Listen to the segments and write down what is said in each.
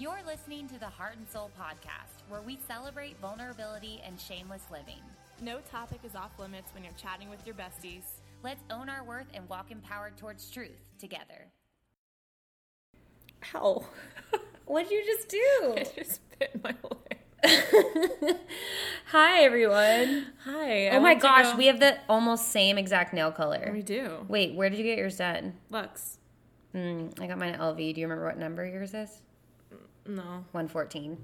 You're listening to the Heart and Soul podcast, where we celebrate vulnerability and shameless living. No topic is off limits when you're chatting with your besties. Let's own our worth and walk empowered towards truth together. Ow. What'd you just do? I just bit my lip. Hi, everyone. Hi. I Oh my gosh, go- we have the almost same exact nail color. we do. Wait, where did you get yours done? Lux. Mm, I got mine at LV. Do you remember what number yours is? No. 114.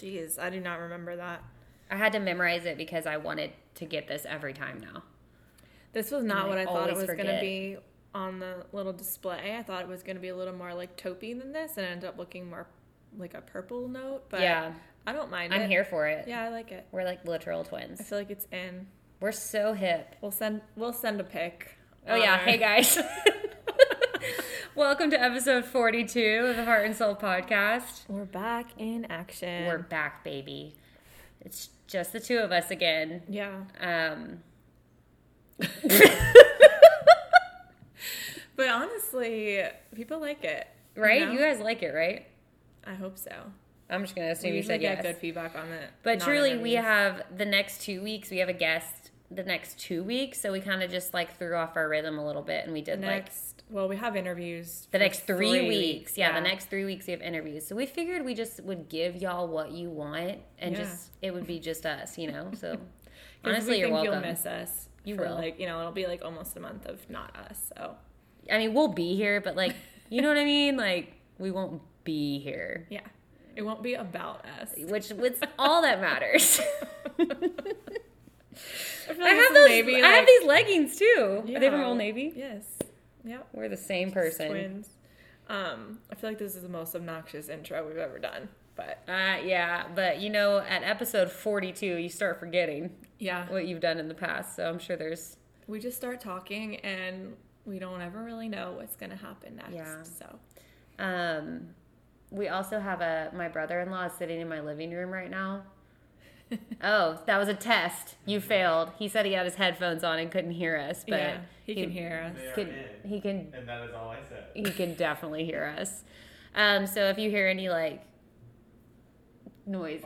Jeez, I do not remember that. I had to memorize it because I wanted to get this every time now. This was not what I thought it was going to be on the little display. I thought it was going to be a little more like taupey than this, and it ended up looking more like a purple note. But Yeah. I don't mind I'm it. here for it. Yeah, I like it. We're like literal twins. I feel like it's in. We're so hip. We'll send. We'll send a pic. Oh, yeah. our- Hey, guys. Welcome to episode 42 of the Heart and Soul podcast. We're back in action. We're back, baby. It's just the two of us again. yeah. Um, But honestly, people like it. right? know? You guys like it, right? I hope so. I'm just gonna We assume you said get yes. good feedback on it. But truly, we have the next two weeks. We have a guest the next two weeks, so we kind of just like threw off our rhythm a little bit, and we did like next. Well, we have interviews. the next three, weeks. Yeah, the next three weeks we have interviews. So we figured we just would give y'all what you want, and Yeah. just it would be just us, you know. So honestly, you're welcome. You'll miss us. You for, will. Like you know, it'll be like almost a month of not us. So I mean, we'll be here, but like, you know what I mean? Like, we won't be here, yeah, it won't be about us. which which all that matters. I, feel I have those. maybe, I have these leggings too. Are they from Old Navy? Yes. Yep. We're the same person. Twins. Um, I feel like this is the most obnoxious intro we've ever done. But Uh, yeah, but you know, at episode 42, you start forgetting yeah, what you've done in the past. So I'm sure there's. we just start talking and we don't ever really know what's gonna happen next. Yeah. So Um, we also have a. My brother in law is sitting in my living room right now. Oh, that was a test. You failed. He said he had his headphones on and couldn't hear us, but yeah, he can hear us. They Can, in, he can. and that is all I said. He can definitely hear us. Um, so if you hear any like noises,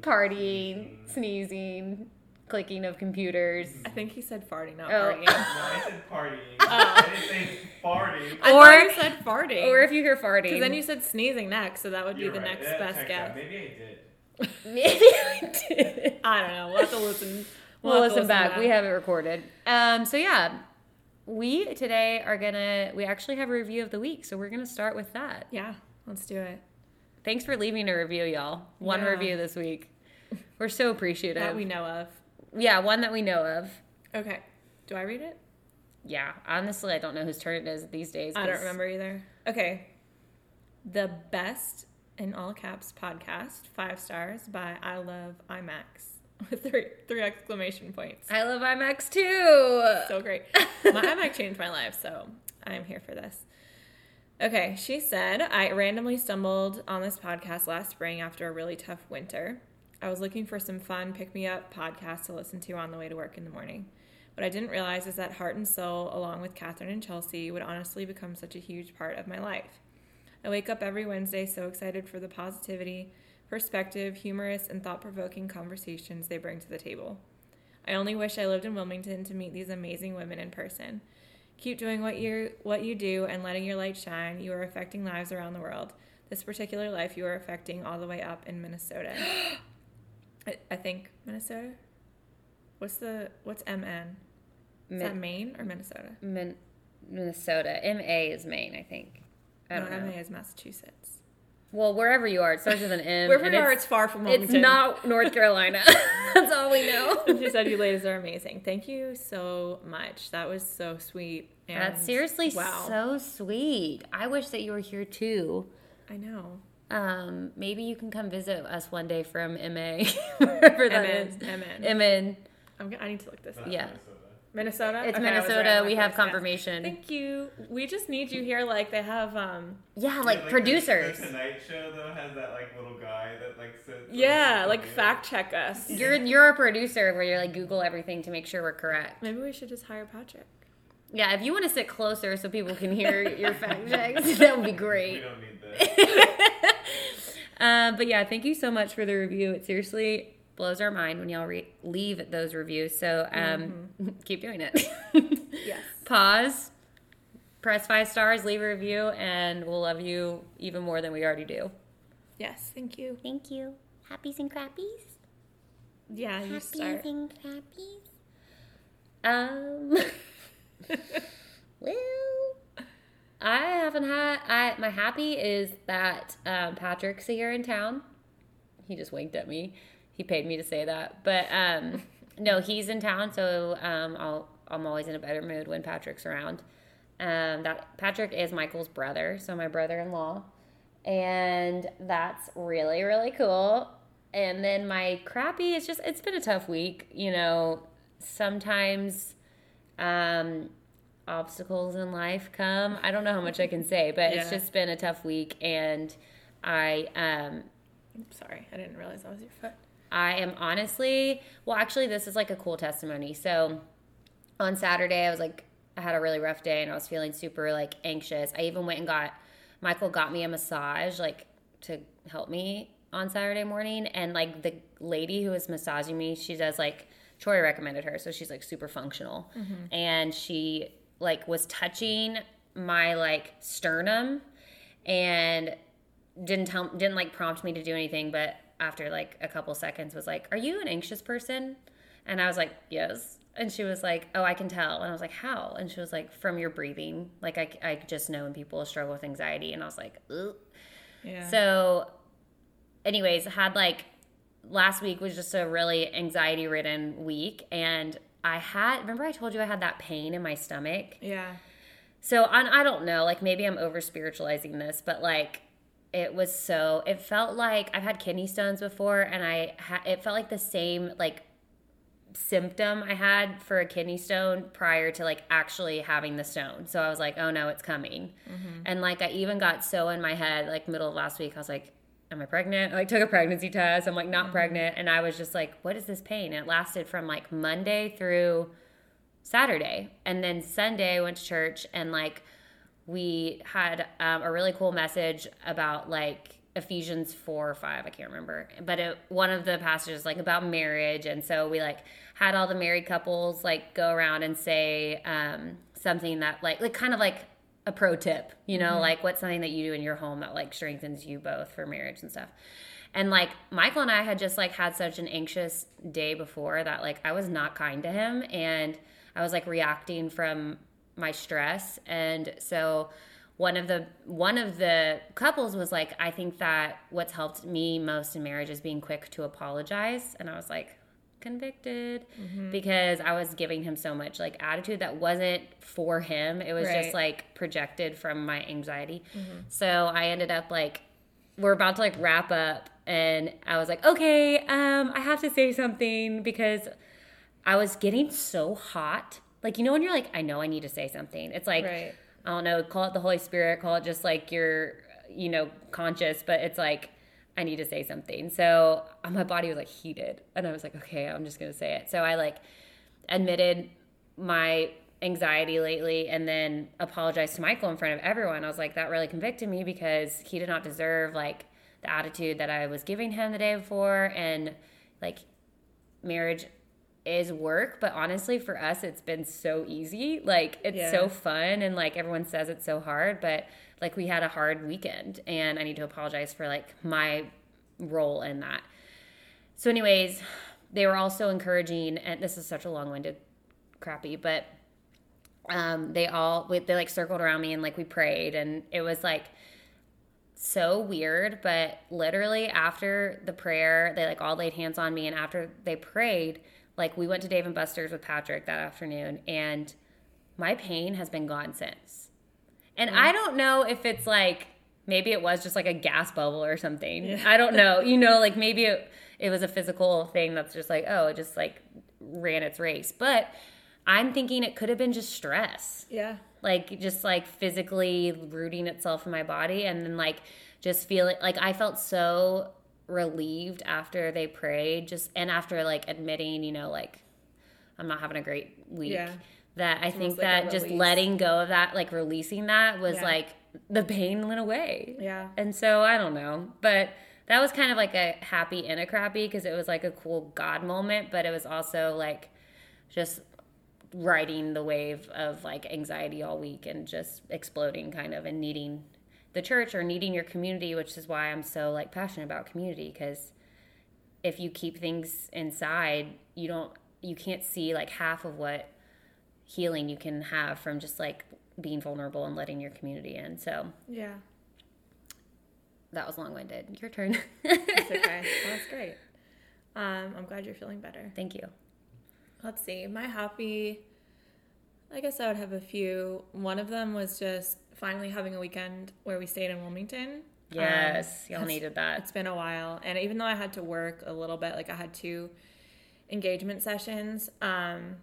Farting, partying, sneezing, clicking of computers. I think he said farting, not Oh. partying. No, I said partying. I didn't say farting. I Or- thought you said farting. Or if you hear farting. Because then you said sneezing next, so that would You're be the right. next That best guess. out. Maybe I did. Maybe I did. I don't know. We'll have to listen. We'll, have to listen back. to We have it recorded. Um, so yeah, we today are gonna. We actually have a review of the week, so we're gonna start with that. Yeah, let's do it. Thanks for leaving a review, y'all. One Yeah. review this week. We're so appreciative. That we know of. yeah, one that we know of. Okay. Do I read it? Yeah, honestly, I don't know whose turn it is these days. I don't remember either. Okay. The best in all caps podcast, five stars by I Love IMAX with three, three exclamation points. I love IMAX too. so great. My IMAX changed my life, so I'm here for this. Okay, she said, I randomly stumbled on this podcast last spring after a really tough winter. I was looking for some fun pick me up podcast to listen to on the way to work in the morning. What I didn't realize is that Heart and Soul, along with Catherine and Chelsea, would honestly become such a huge part of my life. I wake up every Wednesday so excited for the positivity, perspective, humorous, and thought provoking conversations they bring to the table. I only wish I lived in Wilmington to meet these amazing women in person. Keep doing what you what you do and letting your light shine. You are affecting lives around the world. This particular life you are affecting all the way up in Minnesota. I, I think Minnesota. What's the what's MN? Is that Min- Maine or Minnesota? Min- Minnesota. MA is Maine, I think. I don't no, know. MA is Massachusetts. Well, wherever you are, it starts with an M. Wherever you are, it's, far from it's not North Carolina. That's all we know. she said you ladies are amazing. Thank you so much. That was so sweet. And That's seriously wow. so sweet. I wish that you were here too. I know. Um, maybe you can come visit us one day from MA, wherever that MN, is. MN. MN. I'm, I need to look this up. Yeah. Minnesota. It's Okay, I was right Minnesota. we have first guess. confirmation. Thank you. We just need you here. Like they have. um Yeah, Yeah, like producers. The, Tonight Show though has that like little guy that like sits. Yeah, the like computer. fact check us. You're you're a producer where you're like Google everything to make sure we're correct. Maybe we should just hire Patrick. Yeah, if you want to sit closer so people can hear your fact checks, that would be We great. don't need that. Uh, but yeah, thank you so much for the review. It seriously blows our mind when y'all re- leave those reviews. So um, keep doing it. Yes. Pause, press five stars, leave a review, and we'll love you even more than we already do. Yes, thank you. Thank you. Happies and crappies. Yeah, you start. and crappies. Um. well, I haven't had. I my happy is that um, Patrick's here in town. He just winked at me. He paid me to say that, but um, no, he's in town, so um, I'll, I'm always in a better mood when Patrick's around. Um, that Patrick is Michael's brother, so my brother-in-law, and that's really really cool. And then my crappy is just it's been a tough week, you know. Sometimes um, obstacles in life come. I don't know how much I can say, but it's just been a tough week, and I um, Sorry, I didn't realize that was your foot. I am honestly, well, actually, this is like a cool testimony. So on Saturday, I was like, I had a really rough day and I was feeling super like anxious. I even went and got, Michael got me a massage like to help me on Saturday morning. And like the lady who was massaging me, she does like, Troy recommended her. So she's like super functional. Mm-hmm. And she like was touching my like sternum and didn't tell didn't like prompt me to do anything but after like a couple seconds was like are you an anxious person and i was like yes and she was like oh i can tell and i was like how and she was like from your breathing like i, I just know when people struggle with anxiety and i was like Ugh. Yeah. so anyways had like last week was just a really anxiety ridden week and i had remember i told you i had that pain in my stomach yeah. so on, I don't know, like maybe I'm over spiritualizing this, but like it was so it felt like I've had kidney stones before, and I ha- it felt like the same like symptom I had for a kidney stone prior to like actually having the stone. So I was like, oh no, it's coming, mm-hmm. and like I even got so in my head like middle of last week, I was like. Am I pregnant? I like took a pregnancy test. I'm like not mm-hmm. pregnant, and I was just like, "What is this pain?" And it lasted from like Monday through Saturday. And then Sunday, I went to church and like we had um, a really cool message about like Ephesians 4 or 5, I can't remember. But it, one of the passages like about marriage. And so we like had all the married couples like go around and say um, something that like, like kind of like a pro tip, you know, like what's something that you do in your home that like strengthens you both for marriage and stuff. And like Michael and I had just like had such an anxious day before that like I was not kind to him and I was like reacting from my stress. And so one of the one of the couples was like I think that what's helped me most in marriage is being quick to apologize. And I was like convicted. Because I was giving him so much like attitude that wasn't for him. It was Right. just like projected from my anxiety. So I ended up like we're about to like wrap up. And I was like, okay, um, I have to say something because I was getting so hot. Like, you know, when you're like, I know I need to say something. It's like, Right. I don't know, call it the Holy Spirit, call it just like you're, you know, conscious, but it's like, I need to say something. So uh, my body was like heated. And I was like, okay, I'm just going to say it. So I like admitted my anxiety lately and then apologized to Michael in front of everyone. I was like, that really convicted me because he did not deserve like the attitude that I was giving him the day before. And like marriage is work, but honestly, for us, it's been so easy. Like, it's Yeah. so fun, and like everyone says it's so hard, but like we had a hard weekend, and I need to apologize for like my role in that. So, anyways, they were also encouraging, and this is such a long winded crappy, but um, they all they like circled around me and like we prayed, and it was like so weird. But literally after the prayer, they like all laid hands on me, and after they prayed, like we went to Dave and Buster's with Patrick that afternoon, and my pain has been gone since. And I mm. don't know if it's like maybe it was just like a gas bubble or something. I don't know. You know, like maybe it, it was a physical thing that's just like, oh, it just like ran its race. But I'm thinking it could have been just stress Yeah. like just like physically rooting itself in my body and then like just feeling like I felt so relieved after they prayed just and after like admitting you know like I'm not having a great week Yeah. that I think almost like that just letting go of that like releasing that was Yeah. like the pain went away Yeah. and so I don't know but that was kind of like a happy and a crappy because it was like a cool God moment, but it was also like just riding the wave of like anxiety all week and just exploding kind of and needing the church or needing your community, which is why I'm so like passionate about community because if you keep things inside, you don't you can't see like half of what healing you can have from just like being vulnerable and letting your community in. So Yeah. that was long winded. Your turn. It's okay. well, that's great. Um, I'm glad you're feeling better. Thank you. Let's see. My happy, I guess I would have a few. One of them was just finally having a weekend where we stayed in Wilmington. Yes, Um, y'all needed that. It's been a while. And even though I had to work a little bit, like I had two engagement sessions, um,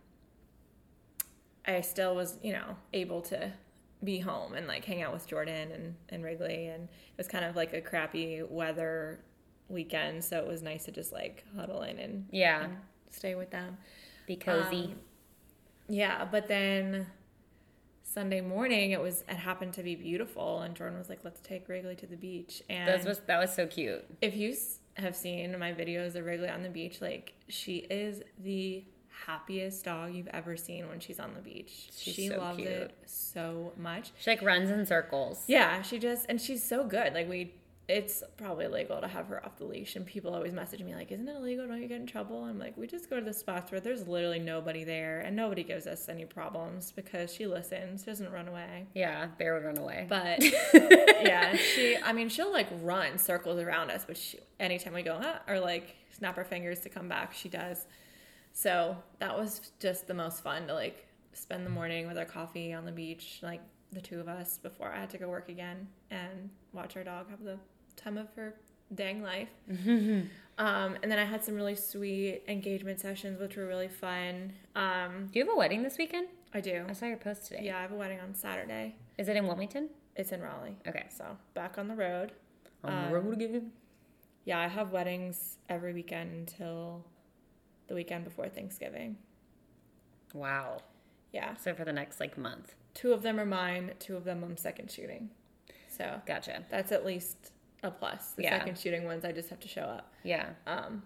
I still was, you know, able to be home and like hang out with Jordan and, and Wrigley. And it was kind of like a crappy weather weekend. So it was nice to just like huddle in and, Yeah, and stay with them. be cozy. Um, yeah, but then Sunday morning it was it happened to be beautiful, and Jordan was like, "Let's take Wrigley to the beach." And that was that was so cute. if you have seen my videos of Wrigley on the beach, like she is the happiest dog you've ever seen when she's on the beach. She's she so loves cute. it so much. She like runs in circles. Yeah, she just and she's so good. Like we it's probably illegal to have her off the leash and people always message me like, Isn't it illegal? Don't you get in trouble? I'm like, we just go to the spots where there's literally nobody there and nobody gives us any problems because she listens, she doesn't run away. Yeah, Bear would run away. But yeah, she I mean she'll like run circles around us, but she anytime we go ah, or like snap her fingers to come back, she does. So that was just the most fun to like spend the morning with our coffee on the beach, like the two of us before I had to go work again and watch our dog have the time of her dang life. um, and then I had some really sweet engagement sessions, which were really fun. Um, Do you have a wedding this weekend? I do. I saw your post today. Yeah, I have a wedding on Saturday. Is it in Wilmington? It's in Raleigh. Okay. So back on the road. On Um, the road again. Yeah, I have weddings every weekend until the weekend before Thanksgiving. Wow. Yeah. So for the next like month. Two of them are mine, two of them I'm second shooting. So Gotcha. that's at least a plus. The Yeah. second shooting ones, I just have to show up. Yeah. Um,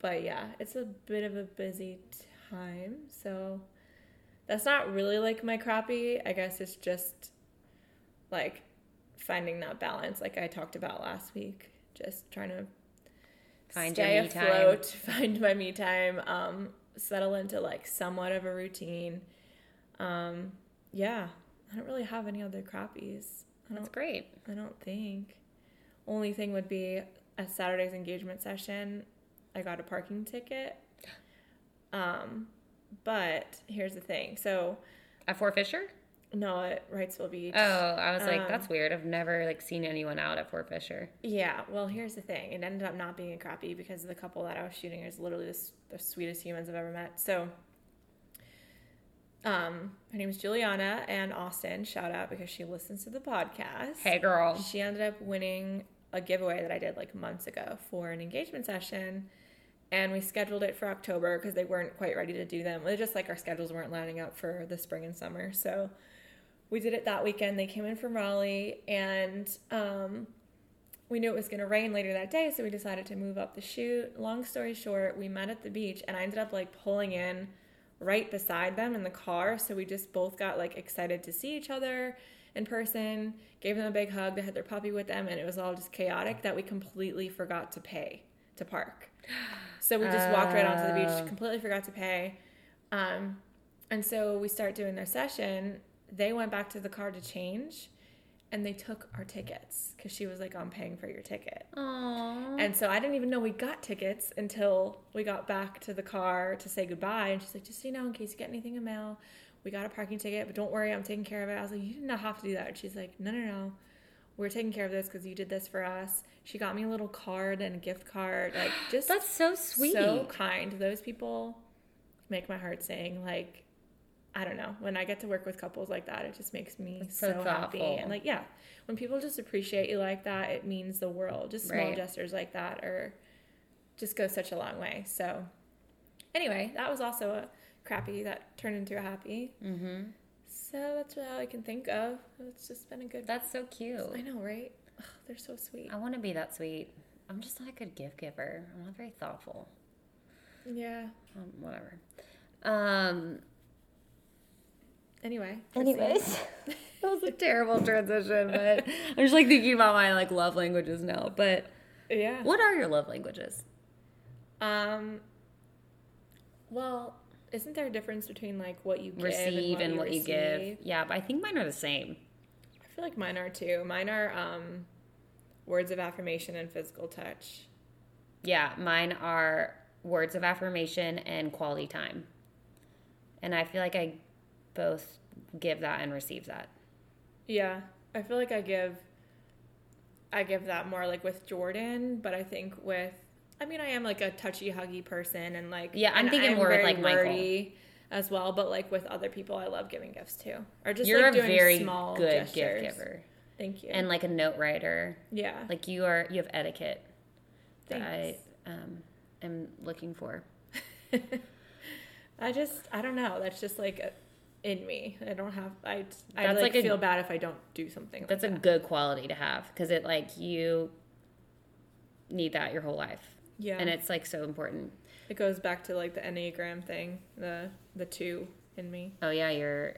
but yeah, it's a bit of a busy time. So that's not really like my crappy. I guess it's just like finding that balance, like I talked about last week. Just trying to Find your stay me time. afloat, find my me time, um, settle into like somewhat of a routine. Um, yeah, I don't really have any other crappies. I That's don't. great. I don't think. Only thing would be at Saturday's engagement session, I got a parking ticket. Um, but here's the thing. So At Fort Fisher? no, at Wrightsville Beach. Oh, I was like, Um, that's weird. I've never like seen anyone out at Fort Fisher. Yeah, well, here's the thing. It ended up not being a crappie because the couple that I was shooting is literally the, the sweetest humans I've ever met. So, um, her name is Juliana and Austin. Shout out because she listens to the podcast. Hey, girl. She ended up winning a giveaway that I did like months ago for an engagement session. And we scheduled it for October because they weren't quite ready to do them. It was just like our schedules weren't lining up for the spring and summer. So we did it that weekend. They came in from Raleigh and um, we knew it was going to rain later that day. So we decided to move up the shoot. Long story short, we met at the beach and I ended up like pulling in right beside them in the car. So we just both got like excited to see each other in person, gave them a big hug. They had their puppy with them, and it was all just chaotic that we completely forgot to pay to park. So we just walked right onto the Oh. beach, completely forgot to pay. Um, and so we start doing their session. They went back to the car to change, and they took our tickets because she was like, "I'm paying for your ticket." Aww. And so I didn't even know we got tickets until we got back to the car to say goodbye. And she's like, just so you know, in case you get anything in mail, we got a parking ticket, but don't worry, I'm taking care of it. I was like, you did not have to do that. And she's like, no, no, no. We're taking care of this because you did this for us. She got me a little card and a gift card. Like, just That's so sweet. so kind. Those people make my heart sing. Like, I don't know. When I get to work with couples like that, it just makes me so, so happy. And like, yeah, when people just appreciate you like that, it means the world. Just small Right. gestures like that are just go such a long way. So, anyway, that was also a crappy that turned into a happy. mm-hmm. So that's all I can think of. It's just been a good. That's so cute. I know, right? They're so sweet. I want to be that sweet. I'm just not a good gift giver. I'm not very thoughtful. Yeah. Um, whatever. Um. Anyway. Anyways, that was a terrible transition, but I'm just like thinking about my like love languages now. But Yeah. what are your love languages? Um. Well, isn't there a difference between like what you give Receive and what you give. receive? Yeah, but I think mine are the same. I feel like mine are too. Mine are um, words of affirmation and physical touch. Yeah, mine are words of affirmation and quality time. And I feel like I both give that and receive that. Yeah, I feel like I give. I give that more like with Jordan, but I think with. I mean, I am like a touchy, huggy person, and like Yeah, I'm thinking more with, like, Michael. as well. But like with other people, I love giving gifts too, or just You're like a doing very small good gestures. gift giver Thank you. and like a note writer. yeah, Like you are, you have etiquette that I um, am looking for. I just I don't know. That's just like a, in me. I don't have. I I That's like, like a- feel bad if I don't do something. That's a like that. good quality to have because it like you need that your whole life, yeah, and it's like so important. it goes back to like the enneagram thing. The the two in me. Oh yeah, you're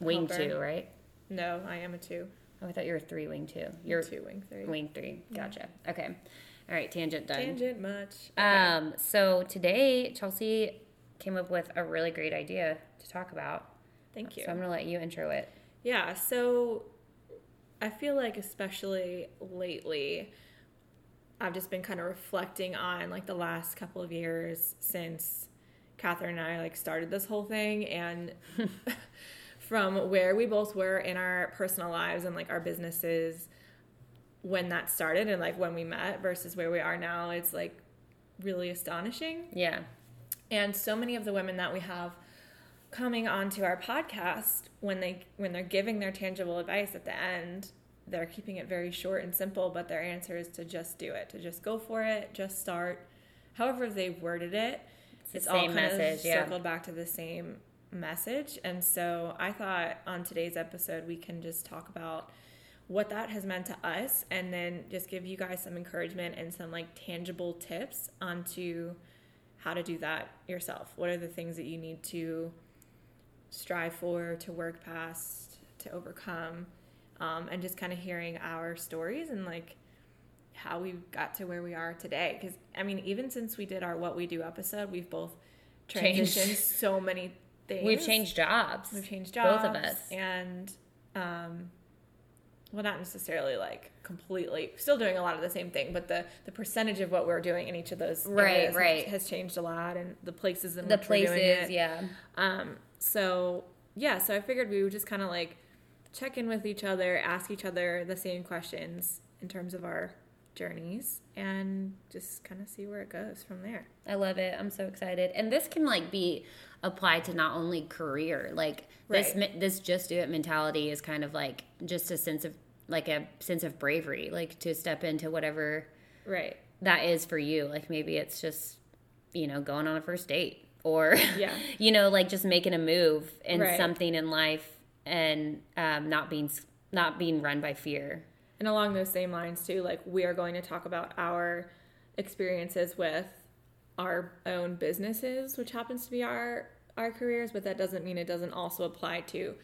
wing Helper. two, right? No, I am a two. Oh, I thought you were three wing two. You're two wing three. wing three. Gotcha. Okay. All right, tangent done. Tangent much. Okay. Um, so today Chelsea came up with a really great idea to talk about. Thank you. So I'm gonna let you intro it. Yeah, so I feel like especially lately I've just been kind of reflecting on like the last couple of years since Catherine and I like started this whole thing and from where we both were in our personal lives and like our businesses when that started and like when we met versus where we are now it's like really astonishing Yeah. and so many of the women that we have coming onto our podcast when they when they're giving their tangible advice at the end they're keeping it very short and simple but their answer is to just do it to just go for it just start. However they've worded it the it's all kind message, of yeah. circled back to the same message. And so i thought on today's episode we can just talk about what that has meant to us and then just give you guys some encouragement and some like tangible tips onto how to do that yourself. What are the things that you need to strive for to work past to overcome um, and just kind of hearing our stories and like how we got to where we are today because i mean even since we did our what we do episode we've both Changed. so many things We've changed jobs. We've changed jobs. Both of us. And, um, well, not necessarily like completely, still doing a lot of the same thing, but the, the percentage of what we're doing in each of those Right, right. has changed a lot, and the places in the which we're doing places, yeah. Um, so yeah, so I figured we would just kind of like check in with each other, ask each other the same questions in terms of our journeys, and just kind of see where it goes from there. I love it. I'm so excited. And this can like be applied to not only career, like this Right. mi- this just do it mentality is kind of like just a sense of like a sense of bravery, like to step into whatever Right. that is for you. Like maybe it's just you know going on a first date or Yeah. you know like just making a move in Right. something in life and um, not being not being run by fear. And along those same lines too, like we are going to talk about our experiences with our own businesses, which happens to be our our careers, but that doesn't mean it doesn't also apply to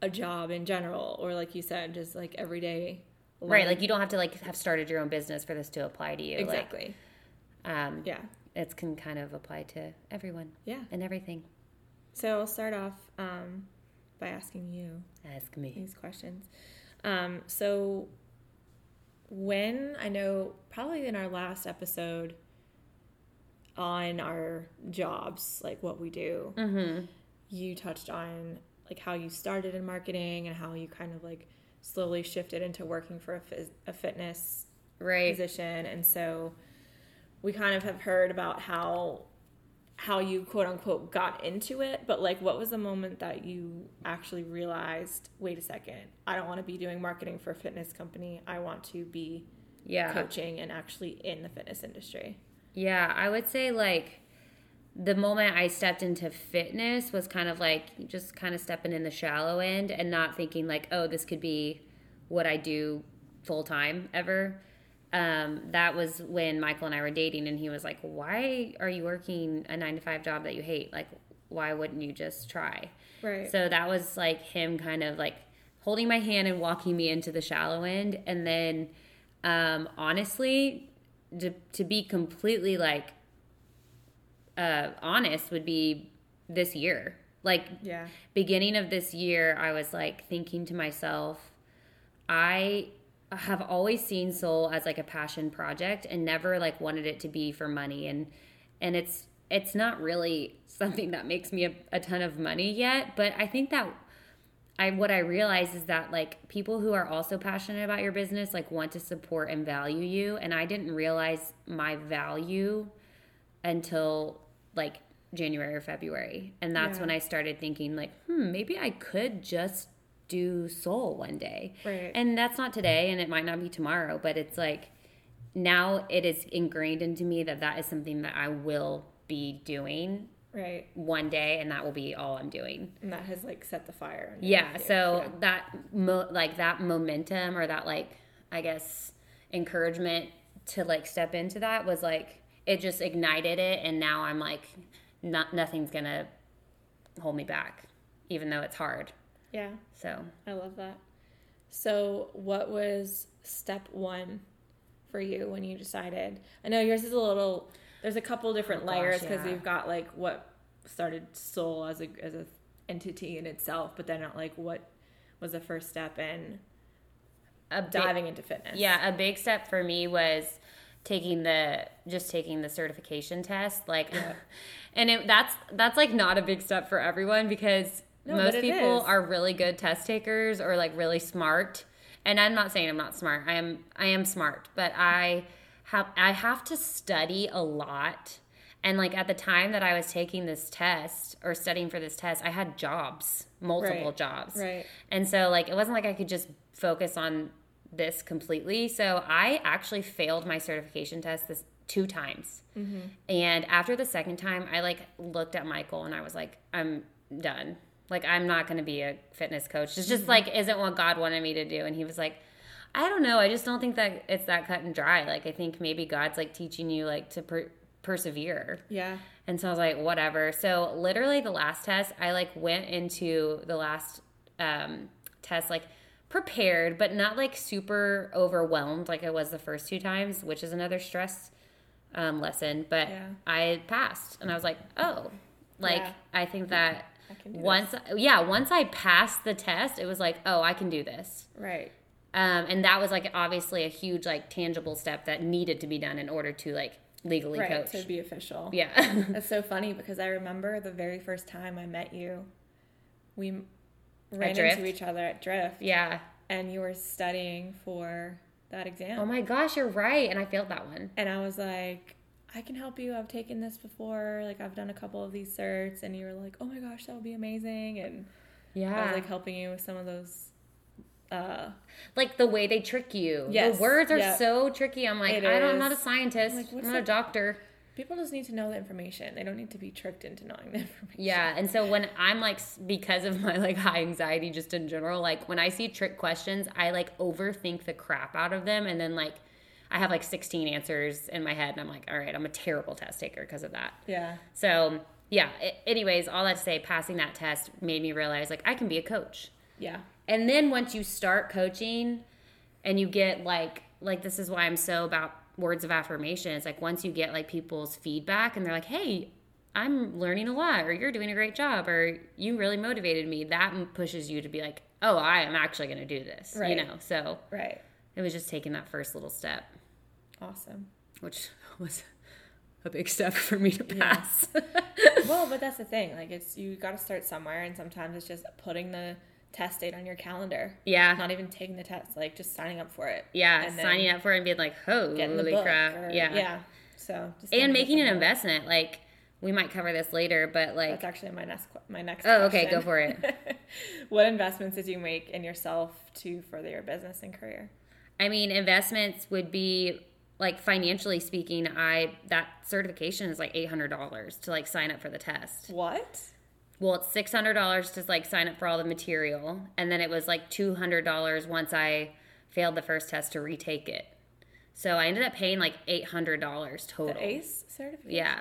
a job in general or like you said, just like everyday Right, like you don't have to like have started your own business for this to apply to you. Like, exactly. um, yeah. it can kind of apply to everyone Yeah. and everything. So I'll start off um, by asking you Ask me. these questions. Um, so when I know probably in our last episode on our jobs, like what we do, Mm-hmm. you touched on like how you started in marketing and how you kind of like slowly shifted into working for a, phys- a fitness Right. position and so we kind of have heard about how how you quote unquote got into it but like what was the moment that you actually realized wait a second i don't want to be doing marketing for a fitness company i want to be Yeah. coaching and actually in the fitness industry Yeah, I would say like the moment I stepped into fitness was kind of like just kind of stepping in the shallow end and not thinking like, oh, this could be what I do full time ever. Um, that was when Michael and I were dating, and he was like, "Why are you working a nine to five job that you hate? Like, why wouldn't you just try?" Right. So that was like him kind of like holding my hand and walking me into the shallow end, and then um, honestly, to to be completely like uh, honest, would be this year. Like yeah. beginning of this year, I was like thinking to myself, I have always seen soul as like a passion project and never like wanted it to be for money. And and it's it's not really something that makes me a, a ton of money yet. But i think that i what i realize is that like people who are also passionate about your business like want to support and value you. And i didn't realize my value until like january or february. And that's Yeah. when i started thinking like hmm maybe i could just do soul one day Right. and that's not today and it might not be tomorrow but it's like now it is ingrained into me that that is something that i will be doing Right. one day and that will be all i'm doing And that has like set the fire. yeah you. so Yeah. that mo- like that momentum or that like i guess encouragement to like step into that was like it just ignited it and now i'm like not nothing's gonna hold me back even though it's hard Yeah. so I love that. So, what was step one for you when you decided? I know yours is a little. There's a couple different Oh, layers because yeah. we've got like what started soul as a as a entity in itself, but then like what was the first step in a big- diving into fitness? Yeah, a big step for me was taking the just taking the certification test like and it that's that's like not a big step for everyone because No, most people are really good test takers or like really smart and I'm not saying I'm not smart I am I am smart but I have I have to study a lot and like at the time that I was taking this test or studying for this test I had jobs multiple Right. jobs Right. and so like it wasn't like I could just focus on this completely. So I actually failed my certification test this two times. And after the second time, I like looked at Michael and I was like, I'm done. Like I'm not going to be a fitness coach. It's just like isn't what God wanted me to do. And he was like, I don't know. I just don't think that it's that cut and dry. Like I think maybe God's like teaching you like to per- persevere. Yeah. And so I was like, whatever. So literally the last test, I like went into the last um, test like prepared, but not like super overwhelmed like I was the first two times, which is another stress um, lesson. But Yeah. I passed, and I was like, oh, like Yeah. I think that Once, yeah, once I passed the test, it was like, oh, I can do this. Right. Um, and that was like obviously a huge like tangible step that needed to be done in order to like legally Right. coach. To be official. yeah. That's so funny because I remember the very first time I met you, we ran into each other at Drift, yeah. and you were studying for that exam. Oh my gosh, you're right. And I failed that one. And I was like, I can help you. I've taken this before. Like, I've done a couple of these certs. And you were like, oh my gosh, that would be amazing. And Yeah. I was like helping you with some of those. Uh, like the way they trick you. Yes, The words are yeah. so tricky. I'm like, It I don't, I'm not a scientist. I'm like, I'm not a doctor. people just need to know the information. They don't need to be tricked into knowing the information. Yeah. And so when I'm like, because of my like high anxiety just in general, like when I see trick questions, I like overthink the crap out of them. And then like, I have like 16 answers in my head. And I'm like, all right, I'm a terrible test taker because of that. Yeah. So yeah. a- anyways, all that to say, passing that test made me realize like I can be a coach. Yeah. And then once you start coaching and you get like like this is why I'm so about words of affirmation. It's like once you get like people's feedback and they're like, "Hey, I'm learning a lot or you're doing a great job or you really motivated me." That pushes you to be like, "Oh, I am actually going to do this." Right. You know. So, Right. It was just taking that first little step, Awesome. which was a big step for me to pass. well, but that's the thing. Like, it's you got to start somewhere, and sometimes it's just putting the test date on your calendar. yeah. Not even taking the test, like just signing up for it. yeah, signing up for it and being like, "Holy crap." or- yeah. Yeah. So just And making an investment like we might cover this later, but like That's actually my next my next. Oh, okay, question. go for it. what investments did you make in yourself to further your business and career? I mean, investments would be like financially speaking, I that certification is like eight hundred dollars to like sign up for the test. What? Well, it's six hundred dollars to like sign up for all the material, and then it was like two hundred dollars once I failed the first test to retake it. So I ended up paying like eight hundred dollars total. The ACE certificate. Yeah,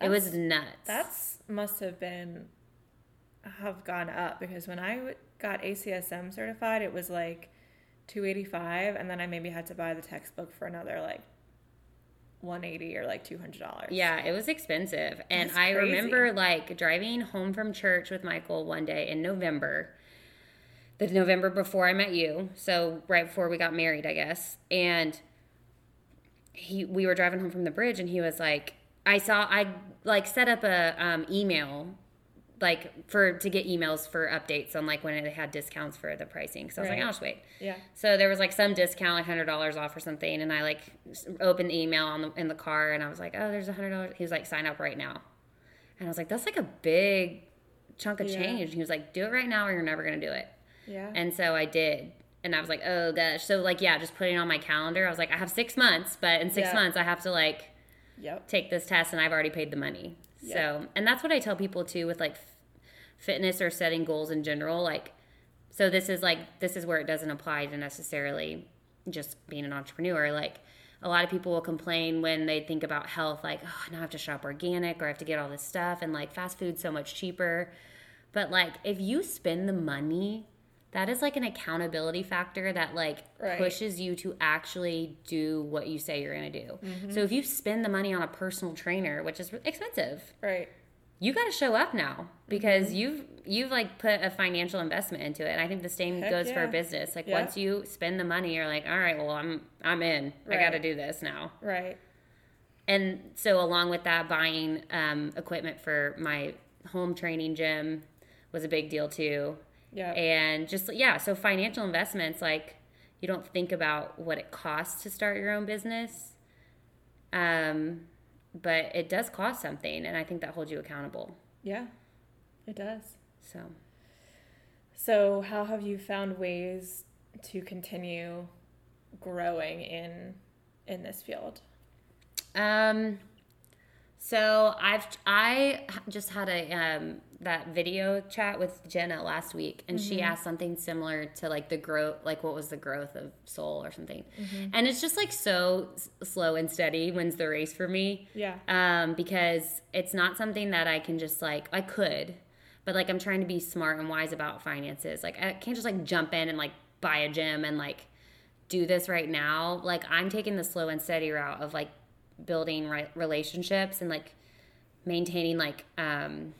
it was nuts. That's must have been have gone up because when I got ACSM certified, it was like two eighty five, and then I maybe had to buy the textbook for another like one eighty or like two hundred dollars. Yeah, it was expensive. And I remember like driving home from church with Michael one day in November. The November before I met you. So right before we got married, I guess. And he we were driving home from the bridge and he was like I saw I like set up a um, email like for to get emails for updates on like when it had discounts for the pricing. So I was Right. like, I'll just wait. Yeah. So there was like some discount, like hundred dollars off or something, and I like opened the email on the in the car, and I was like, "Oh, there's a hundred dollars." He was like, "Sign up right now," and I was like, "That's like a big chunk of Yeah. change." And he was like, "Do it right now, or you're never gonna do it." Yeah. And so I did, and I was like, "Oh gosh." So like, yeah, just putting on my calendar. I was like, "I have six months, but in six Yeah. months, I have to like yep. take this test, and I've already paid the money." So, and that's what I tell people too with like fitness or setting goals in general. Like, so this is like this is where it doesn't apply to necessarily just being an entrepreneur. Like, a lot of people will complain when they think about health, like, oh, now I have to shop organic or I have to get all this stuff, and like fast food's so much cheaper. But like, if you spend the money, that is like an accountability factor that like Right. pushes you to actually do what you say you're gonna do. Mm-hmm. So if you spend the money on a personal trainer, which is expensive, Right. you got to show up now because you've you've like put a financial investment into it and i think the same Heck goes for a business like Yeah. once you spend the money you're like all right well i'm i'm in i got to do this now Right. and so along with that buying um, equipment for my home training gym was a big deal too Yeah. and just yeah so financial investments like you don't think about what it costs to start your own business um, but it does cost something and i think that holds you accountable yeah. It does. so So, how have you found ways to continue growing in in this field? Um, so I've I just had a um that video chat with Jenna last week, and she asked something similar to like the growth, like what was the growth of soul or something, and it's just like so s- slow and steady. Wins the race for me. Yeah. Um, because it's not something that I can just like I could, but like I'm trying to be smart and wise about finances. Like I can't just like jump in and like buy a gym and like do this right now. Like I'm taking the slow and steady route of like building right relationships and like maintaining like um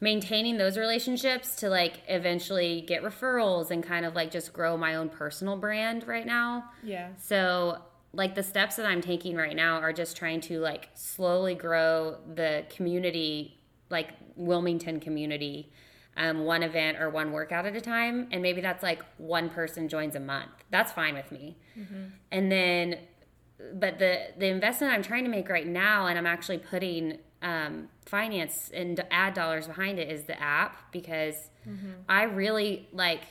maintaining those relationships to like eventually get referrals and kind of like just grow my own personal brand right now. Yeah. So, like the steps that I'm taking right now are just trying to like slowly grow the community, like Wilmington community, um, one event or one workout at a time, and maybe that's like one person joins a month. That's fine with me. And then, but the the investment I'm trying to make right now, and I'm actually putting um, finance and ad dollars behind it, is the app because I really like.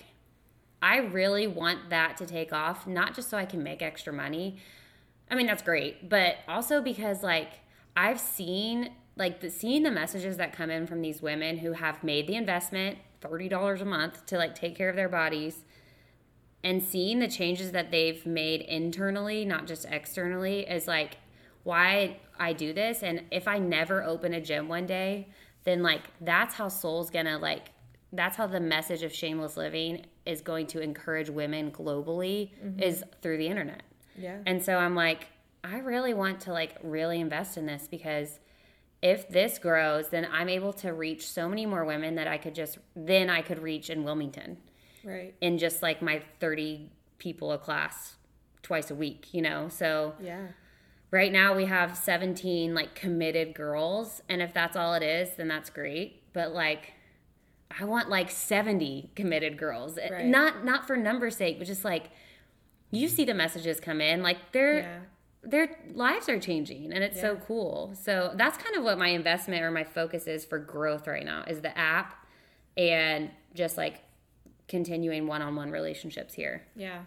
I really want that to take off, not just so I can make extra money. I mean, that's great, but also because like I've seen like the seeing the messages that come in from these women who have made the investment, $30 a month to like take care of their bodies and seeing the changes that they've made internally, not just externally, is like why I do this. And if I never open a gym one day, then like that's how Soul's gonna like that's how the message of shameless living is going to encourage women globally mm-hmm. is through the internet. Yeah. And so I'm like, I really want to like really invest in this because if this grows, then I'm able to reach so many more women that I could just then I could reach in Wilmington Right. in just like my 30 people a class twice a week, you know? So Yeah. right now we have 17 like committed girls and if that's all it is, then that's great. But like I want like 70 committed girls. Eh, right. Not not for number's sake, but just like you see the messages come in like they're Yeah. their lives are changing and it's so cool. So that's kind of what my investment or my focus is for growth right now is the app and just like continuing one-on-one relationships here. Yeah.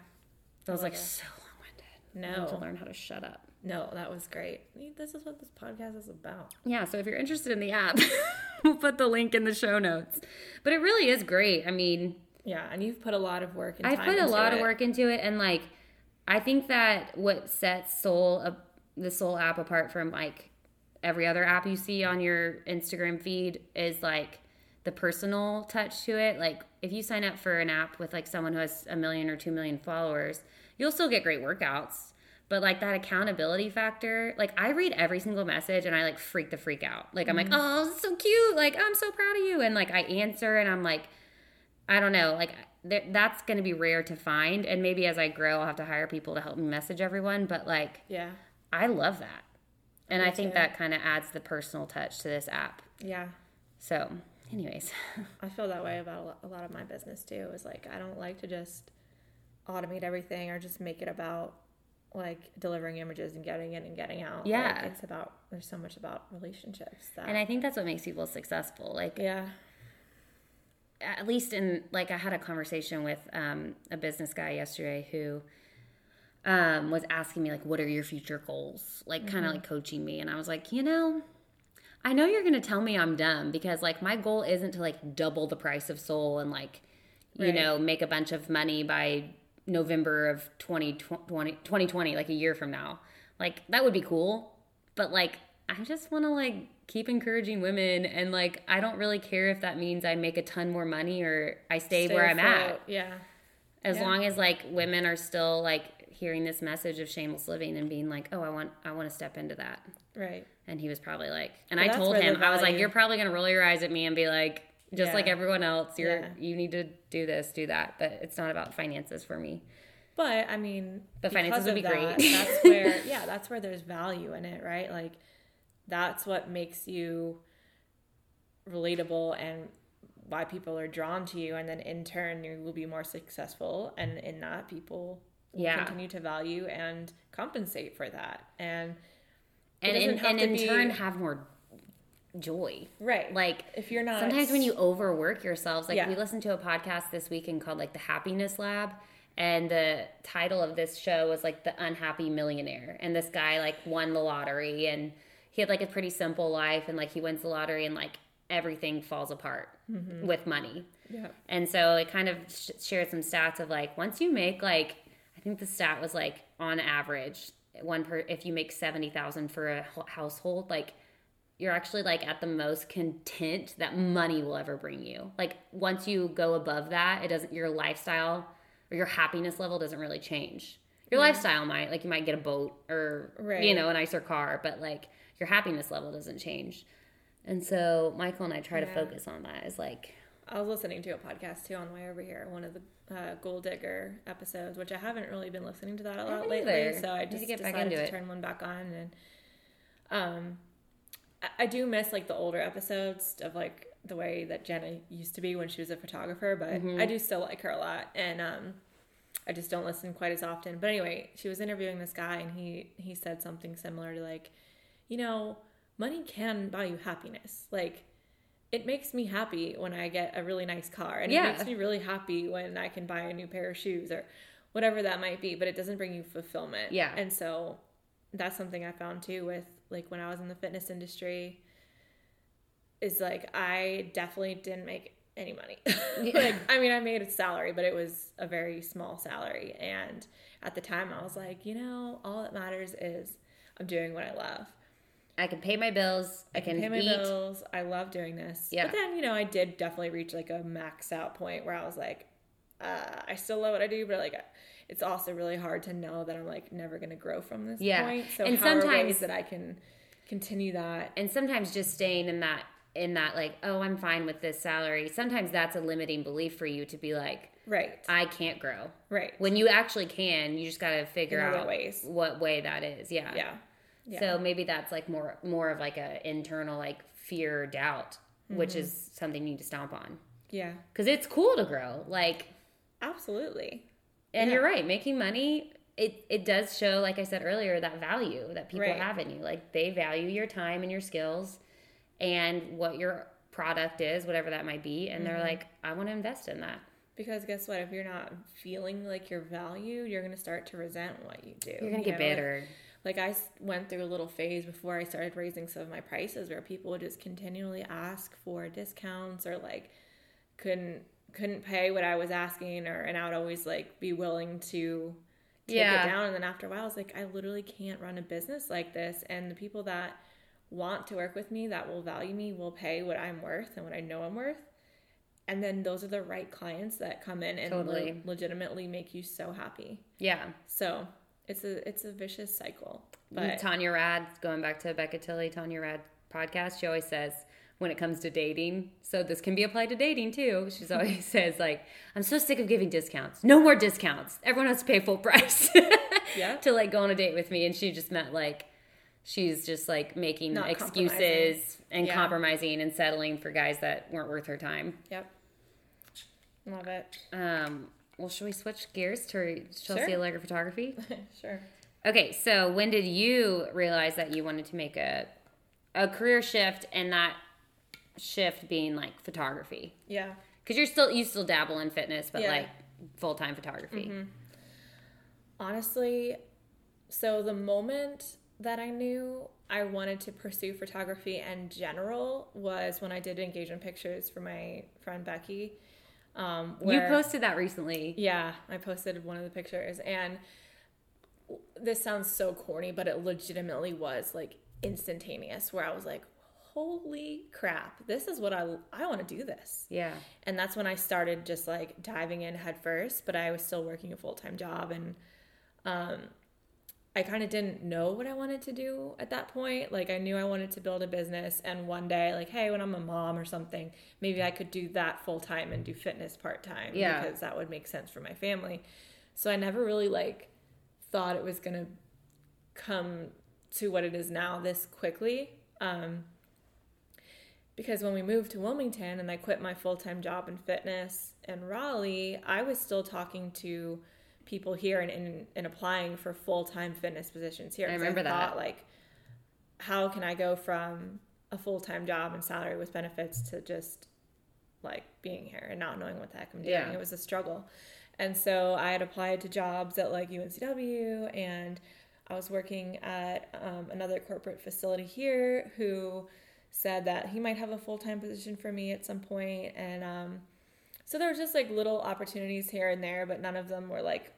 That was like it. so long-winded. I need to No. learn how to shut up. No, that was great. This is what this podcast is about. Yeah, so if you're interested in the app, we'll put the link in the show notes. But it really is great. I mean, Yeah, and you've put a lot of work I've put a lot of it. work into it and like I think that what sets Soul uh, the Soul app apart from like every other app you see on your Instagram feed is like the personal touch to it. Like if you sign up for an app with like someone who has a million or 2 million followers, you'll still get great workouts. But like that accountability factor, like I read every single message and I like freak the freak out. Like I'm like, mm-hmm. oh, this is so cute. Like I'm so proud of you. And like I answer and I'm like, I don't know. Like th- that's going to be rare to find. And maybe as I grow, I'll have to hire people to help me message everyone. But like, Yeah. I love that. And Me I think too. that kind of adds the personal touch to this app. Yeah. So, anyways, I feel that way about a lot of my business too. Is like I don't like to just automate everything or just make it about like delivering images and getting in and getting out. Yeah. Like, it's about there's so much about relationships that and I think that's what makes people successful. Like, yeah. at least in like I had a conversation with um, a business guy yesterday who um, was asking me like, "What are your future goals?" Like, kind of like coaching me, and I was like, you know. I know you're gonna tell me I'm dumb because like my goal isn't to like double the price of Soul and like you Right. know make a bunch of money by November of 2020, 2020 like a year from now. Like that would be cool, but like I just want to like keep encouraging women and like I don't really care if that means I make a ton more money or I stay, where I'm at. Yeah. As Yeah. long as like women are still like hearing this message of shameless living and being like, "Oh, I want I want to step into that." Right. And he was probably like, and But I told him, I was like, you're probably gonna roll your eyes at me and be like, just Yeah. like everyone else, you're Yeah. you need to do this, do that, but it's not about finances for me. But I mean, But finances would be that, great. that's where, yeah, that's where there's value in it, right? Like, that's what makes you relatable and why people are drawn to you. And then in turn, you will be more successful. And in that, people Yeah. continue to value and compensate for that. And, And in, and in be- turn have more joy. right. Like if you're not, sometimes when you overwork yourselves, like Yeah. we listened to a podcast this weekend called like the Happiness Lab. And the title of this show was like the unhappy millionaire. And this guy like won the lottery and he had like a pretty simple life and like he wins the lottery and like everything falls apart Mm-hmm. with money. yeah. And so it kind of sh- shared some stats of like once you make like I think the stat was like on average one per if you make 70,000 for a household like you're actually like at the most content that money will ever bring you. Like once you go above that, it doesn't your lifestyle or your happiness level doesn't really change. Your lifestyle might like you might get a boat or you know a nicer car, but like your happiness level doesn't change. And so Michael and I try to focus on that is like I was listening to a podcast too on the way over here, one of the uh, Goal Digger episodes, which I haven't really been listening to that a lot lately. either. So I just decided to it. turn one back on, and um, I, I do miss like the older episodes of like the way that Jenna used to be when she was a photographer, but Mm-hmm. I do still like her a lot, and um, I just don't listen quite as often. But anyway, she was interviewing this guy, and he he said something similar to like, you know, money can buy you happiness, like it makes me happy when I get a really nice car, and Yeah. it makes me really happy when I can buy a new pair of shoes or whatever that might be. But it doesn't bring you fulfillment. Yeah. and so that's something I found too with like when I was in the fitness industry. Is like I definitely didn't make any money. like I mean, I made a salary, but it was a very small salary, and at the time I was like, you know, all that matters is I'm doing what I love. I can pay my bills. I can pay my eat. bills. I love doing this. Yeah. But then, you know, I did definitely reach like a max out point where I was like, uh, I still love what I do, but like, it's also really hard to know that I'm like never going to grow from this Yeah. point. So And sometimes- ways that I can continue that? And sometimes just staying in that in that like, oh, I'm fine with this salary. Sometimes that's a limiting belief for you to be like, Right. I can't grow. Right. When you actually can, you just got to figure out ways. what way that is. Yeah. yeah. Yeah. So maybe that's like more more of like a internal like fear doubt, which Mm-hmm. is something you need to stomp on. yeah. Cuz it's cool to grow. Like Absolutely. and Yeah. you're right, making money it, it does show, like I said earlier, that value that people Right. have in you. Like they value your time and your skills and what your product is, whatever that might be. And Mm-hmm. they're like, I want to invest in that. Because guess what? If you're not feeling like you're valued, you're going to start to resent what you do. You're going you to get know? Bitter. like I s- went through a little phase before I started raising some of my prices where people would just continually ask for discounts or like couldn't couldn't pay what I was asking or and I would always like be willing to take Yeah. it down. And then after a while, I was like, I literally can't run a business like this. And the people that want to work with me, that will value me, will pay what I'm worth and what I know I'm worth. And then those are the right clients that come in and le- legitimately make you so happy. Yeah. So it's a it's a vicious cycle. But Tanya Rad, going back to Becca Tilley, Tanya Rad podcast, she always says when it comes to dating, so this can be applied to dating too. She's always says like, I'm so sick of giving discounts. No more discounts. Everyone has to pay full price. Yeah. To like go on a date with me. And she just meant like she's just like making Not excuses and Yeah. compromising and settling for guys that weren't worth her time. yep. Love it. Um, well, should we switch gears to Chelsea Sure. Allegra photography? sure. Okay, so when did you realize that you wanted to make a a career shift and that shift being like photography? Yeah. Because you're still you still dabble in fitness, but Yeah. like full time photography. Mm-hmm. Honestly, so the moment that I knew I wanted to pursue photography in general was when I did engagement pictures for my friend Becky. Um, You posted that recently. Yeah, I posted one of the pictures, and this sounds so corny, but it legitimately was like instantaneous. Where I was like, "Holy crap! This is what I I want to do this." Yeah. and that's when I started just like diving in head first. But I was still working a full time job, and um, I kind of didn't know what I wanted to do at that point. Like I knew I wanted to build a business, and one day, like, hey, when I'm a mom or something, maybe I could do that full time and do fitness part time. Yeah. because that would make sense for my family. So I never really like thought it was gonna come to what it is now this quickly. Um, because when we moved to Wilmington and I quit my full time job in fitness in Raleigh, I was still talking to people here and, and, and applying for full time fitness positions here. I remember that. thought, like, how can I go from a full time job and salary with benefits to just like being here and not knowing what the heck I'm doing? Yeah. It was a struggle. And so I had applied to jobs at like UNCW and I was working at um, another corporate facility here who said that he might have a full time position for me at some point. And um, so there was just like little opportunities here and there, but none of them were like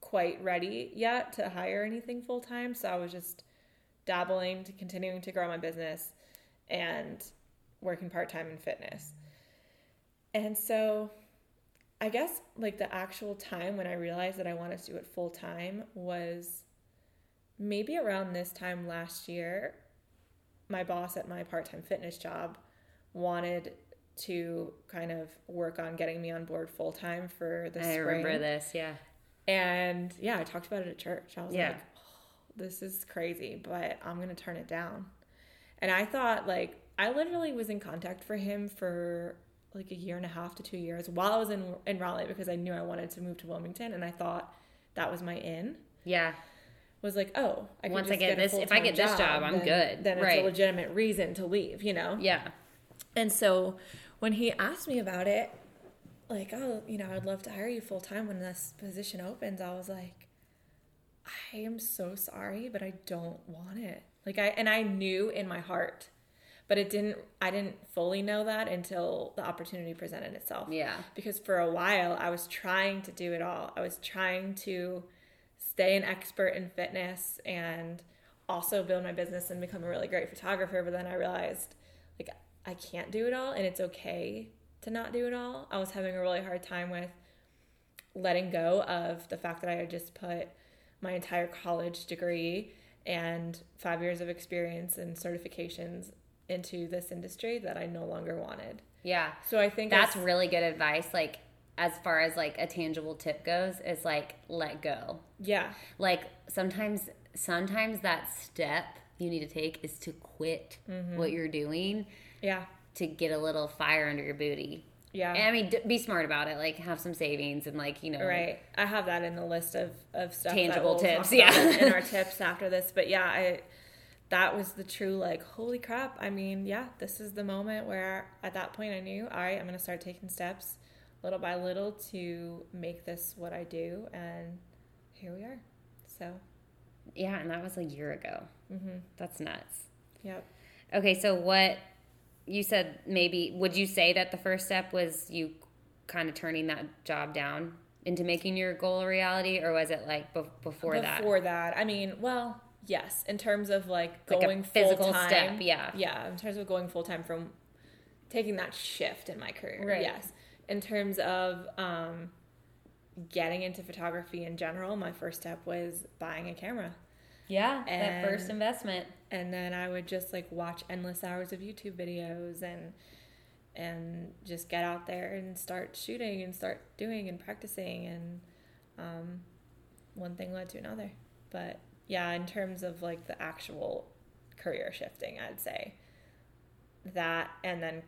quite ready yet to hire anything full time. So I was just dabbling to continuing to grow my business and working part time in fitness. And so I guess like the actual time when I realized that I wanted to do it full time was maybe around this time last year. My boss at my part time fitness job wanted to kind of work on getting me on board full time for the I spring. remember this. Yeah. And yeah, I talked about it at church. I was Yeah. like, oh, this is crazy, but I'm going to turn it down. And I thought, like, I literally was in contact for him for like a year and a half to two years while I was in, in Raleigh because I knew I wanted to move to Wilmington. And I thought that was my in. Yeah. Was like, oh, I can Once I get a this- if I get this job, I'm then- good. Then it's Right. a legitimate reason to leave, you know? Yeah. And so when he asked me about it, like, oh, you know, I'd love to hire you full time when this position opens, I was like, I am so sorry, but I don't want it. Like I and I knew in my heart, but it didn't I didn't fully know that until the opportunity presented itself. Yeah. Because for a while I was trying to do it all. I was trying to stay an expert in fitness and also build my business and become a really great photographer, but then I realized like I can't do it all and it's okay to not do it all. I was having a really hard time with letting go of the fact that I had just put my entire college degree and five years of experience and certifications into this industry that I no longer wanted. Yeah. So I think That's really good advice. Like, as far as like a tangible tip goes, is like let go. yeah, Like sometimes, sometimes that step you need to take is to quit Mm-hmm. what you're doing yeah, to get a little fire under your booty. yeah. And I mean, d- be smart about it. Like, have some savings and like you know, Right. I have that in the list of, of stuff. that Tangible we'll tips, yeah. in our tips after this. But yeah, I that was the true like, holy crap. I mean, yeah, this is the moment where at that point I knew, all right, I'm gonna start taking steps little by little to make this what I do and here we are. So Yeah, and that was a year ago. Mm-hmm. That's nuts. yep. Okay, so what you said maybe would you say that the first step was you kind of turning that job down into making your goal a reality, or was it like be- before, that? Before that, I mean, well, yes, in terms of like Like going physical full time, step, yeah. yeah, in terms of going full time from taking that shift in my career, Right. yes. In terms of um, getting into photography in general, my first step was buying a camera, Yeah, that first investment. and then I would just like watch endless hours of YouTube videos and and just get out there and start shooting and start doing and practicing and um, one thing led to another. But yeah, in terms of like the actual career shifting, I'd say that and then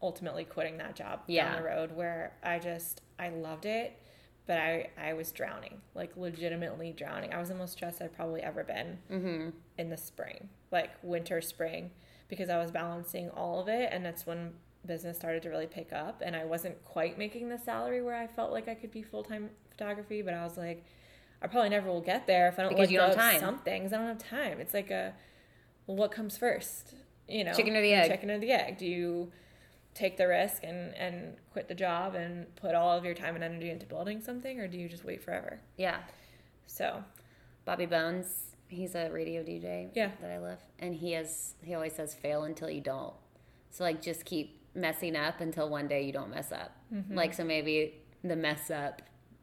ultimately quitting that job Yeah. down the road where I just I loved it, but I I was drowning, like legitimately drowning. I was the most stressed I've probably ever been Mm-hmm. in the spring, like winter, spring, because I was balancing all of it. And that's when business started to really pick up. And I wasn't quite making the salary where I felt like I could be full time photography, but I was like, I probably never will get there if I don't Because you don't have time. some things. I don't have time. It's like a, well, what comes first? You know, Chicken or the egg? Chicken or the egg? Do you take the risk and and quit the job and put all of your time and energy into building something, or do you just wait forever? Yeah, So Bobby Bones. He's a radio DJ. Yeah. that I love, and he has he always says fail until you don't. So like just keep messing up until one day you don't mess up. Mm-hmm. Like so maybe the mess up,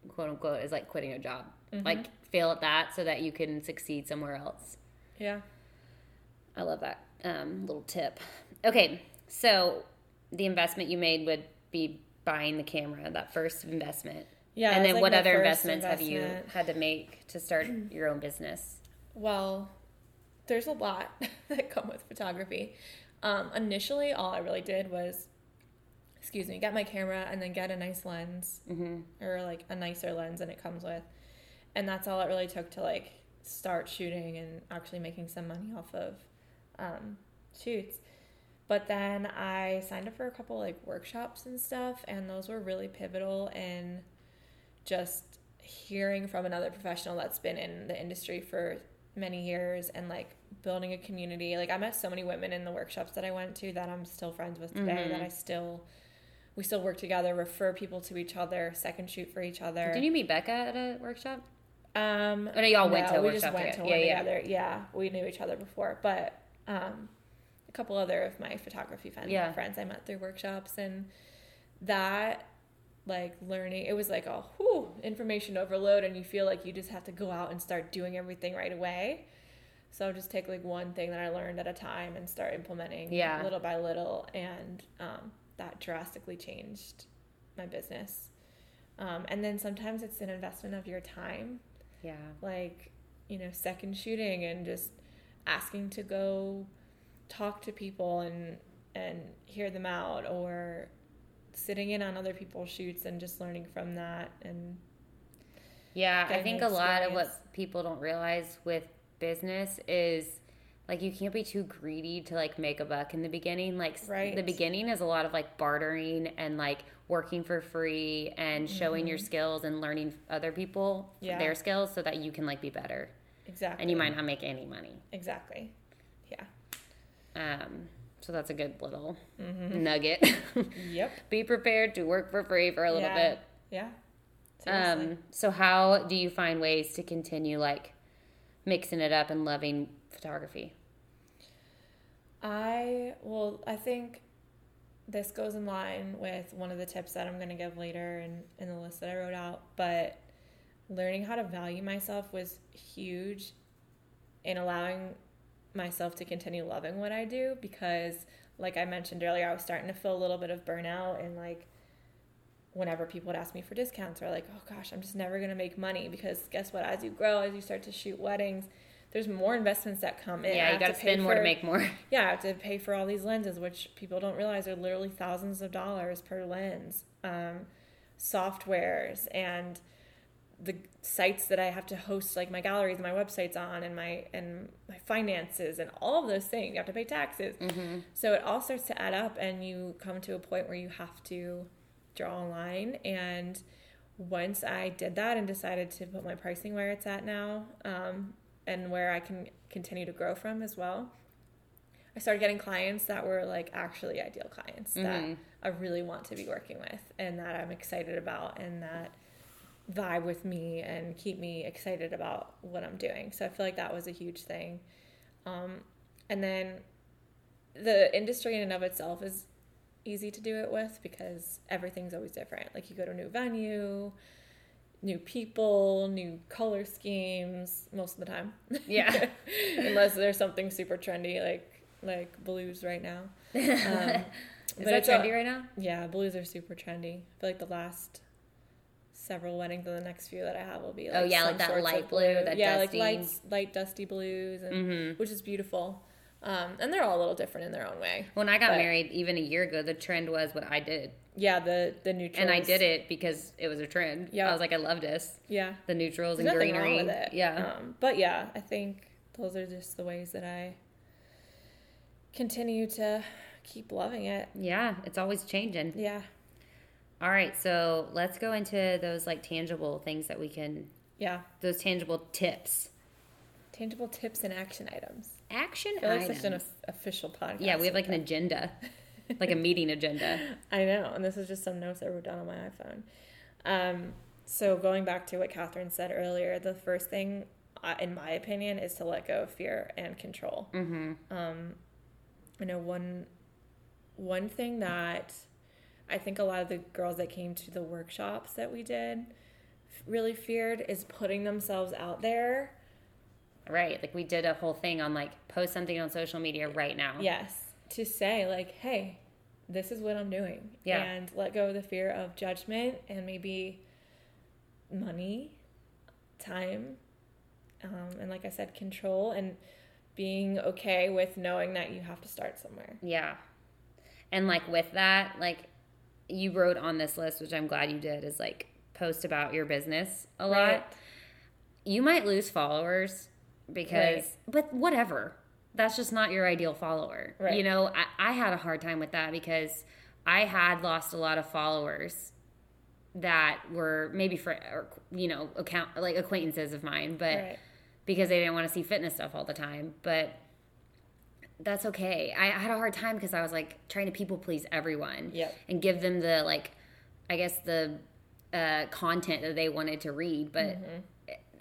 quote unquote, is like quitting a job. Mm-hmm. Like fail at that so that you can succeed somewhere else. yeah, I love that um, little tip. Okay, so the investment you made would be buying the camera, that first investment. Yeah, and then like what other investments have you had to make to start your own business? Well, there's a lot that come with photography. Um, initially, all I really did was, excuse me, get my camera and then get a nice lens or like a nicer lens than it comes with, and that's all it really took to like start shooting and actually making some money off of um, shoots. But then I signed up for a couple like workshops and stuff, and those were really pivotal in just hearing from another professional that's been in the industry for many years and like building a community. Like I met so many women in the workshops that I went to that I'm still friends with today that I still we still work together, refer people to each other, second shoot for each other. Did you meet Becca at a workshop? Um, Oh, no, y'all went to a we just went together. to one Yeah, yeah. together. Yeah, we knew each other before, but um, couple other of my photography friends, Yeah. friends I met through workshops, and that like learning, it was like a whew, information overload, and you feel like you just have to go out and start doing everything right away. So just take like one thing that I learned at a time and start implementing Yeah. little by little, and um, that drastically changed my business. Um, and then sometimes it's an investment of your time Yeah. like you know second shooting and just asking to go talk to people and and hear them out or sitting in on other people's shoots and just learning from that and Yeah, I think a lot of what people don't realize with business is like you can't be too greedy to like make a buck in the beginning. Like Right. the beginning is a lot of like bartering and like working for free and showing your skills and learning other people Mm-hmm. Yeah. their skills so that you can like be better. exactly And you might not make any money. exactly yeah Um, so that's a good little Mm-hmm. nugget. yep be prepared to work for free for a little yeah. bit. yeah Seriously. Um, so how do you find ways to continue like mixing it up and loving photography? I well, I think this goes in line with one of the tips that I'm going to give later in, in the list that I wrote out. But learning how to value myself was huge in allowing myself to continue loving what I do because, like I mentioned earlier, I was starting to feel a little bit of burnout and like whenever people would ask me for discounts or like, oh gosh, I'm just never gonna make money because guess what? As you grow, as you start to shoot weddings, there's more investments that come in. Yeah, you have got to pay spend more to make more. yeah, I have to pay for all these lenses, which people don't realize are literally thousands of dollars per lens. Um, softwares and the sites that I have to host, like my galleries and my websites on, and my and finances and all of those things. You have to pay taxes, so it all starts to add up, and you come to a point where you have to draw a line. And once I did that and decided to put my pricing where it's at now, um, and where I can continue to grow from as well, I started getting clients that were like actually ideal clients that I really want to be working with and that I'm excited about and that vibe with me and keep me excited about what I'm doing. So I feel like that was a huge thing. Um, and then the industry in and of itself is easy to do it with because everything's always different. Like you go to a new venue, new people, new color schemes most of the time. Yeah. Unless there's something super trendy like like blues right now. Um, Is but that it's a- trendy right now? yeah, blues are super trendy. I feel like the last several weddings and the next few that I have will be like Oh, yeah, like that light of blue, that yeah, dusty- like light light dusty blues, and Mm-hmm. which is beautiful. Um, and they're all a little different in their own way. When I got But- married, even a year ago, the trend was what I did, Yeah, the the neutrals. and I did it because it was a trend. Yeah. I was like, I love this. Yeah, The neutrals there's and greenery. wrong with it. Yeah. Um, but yeah, I think those are just the ways that I continue to keep loving it. yeah, it's always changing. Yeah, All right, so let's go into those like tangible things that we can, yeah. those tangible tips. Tangible tips and action items. Action I feel like such an official podcast. yeah, we have like an agenda, like a meeting agenda. I know, and this is just some notes I wrote down on my iPhone. Um, so going back to what Catherine said earlier, the first thing, uh, in my opinion, is to let go of fear and control. Mm-hmm. Um, I know one one thing that I think a lot of the girls that came to the workshops that we did really feared is putting themselves out there. Right, like we did a whole thing on like post something on social media right now. Yes, to say like, hey, this is what I'm doing. Yeah. And let go of the fear of judgment and maybe money, time, um, and like I said, control and being okay with knowing that you have to start somewhere. Yeah. And like with that, like you wrote on this list, which I'm glad you did, is like post about your business a lot. Right. You might lose followers because, Right. but whatever. That's just not your ideal follower. Right. You know, I, I had a hard time with that because I had lost a lot of followers that were maybe for, or, you know, account like acquaintances of mine, but because they didn't want to see fitness stuff all the time. But that's okay. I, I had a hard time because I was like trying to people please everyone Yep. and give them the like, I guess the uh, content that they wanted to read. But Mm-hmm.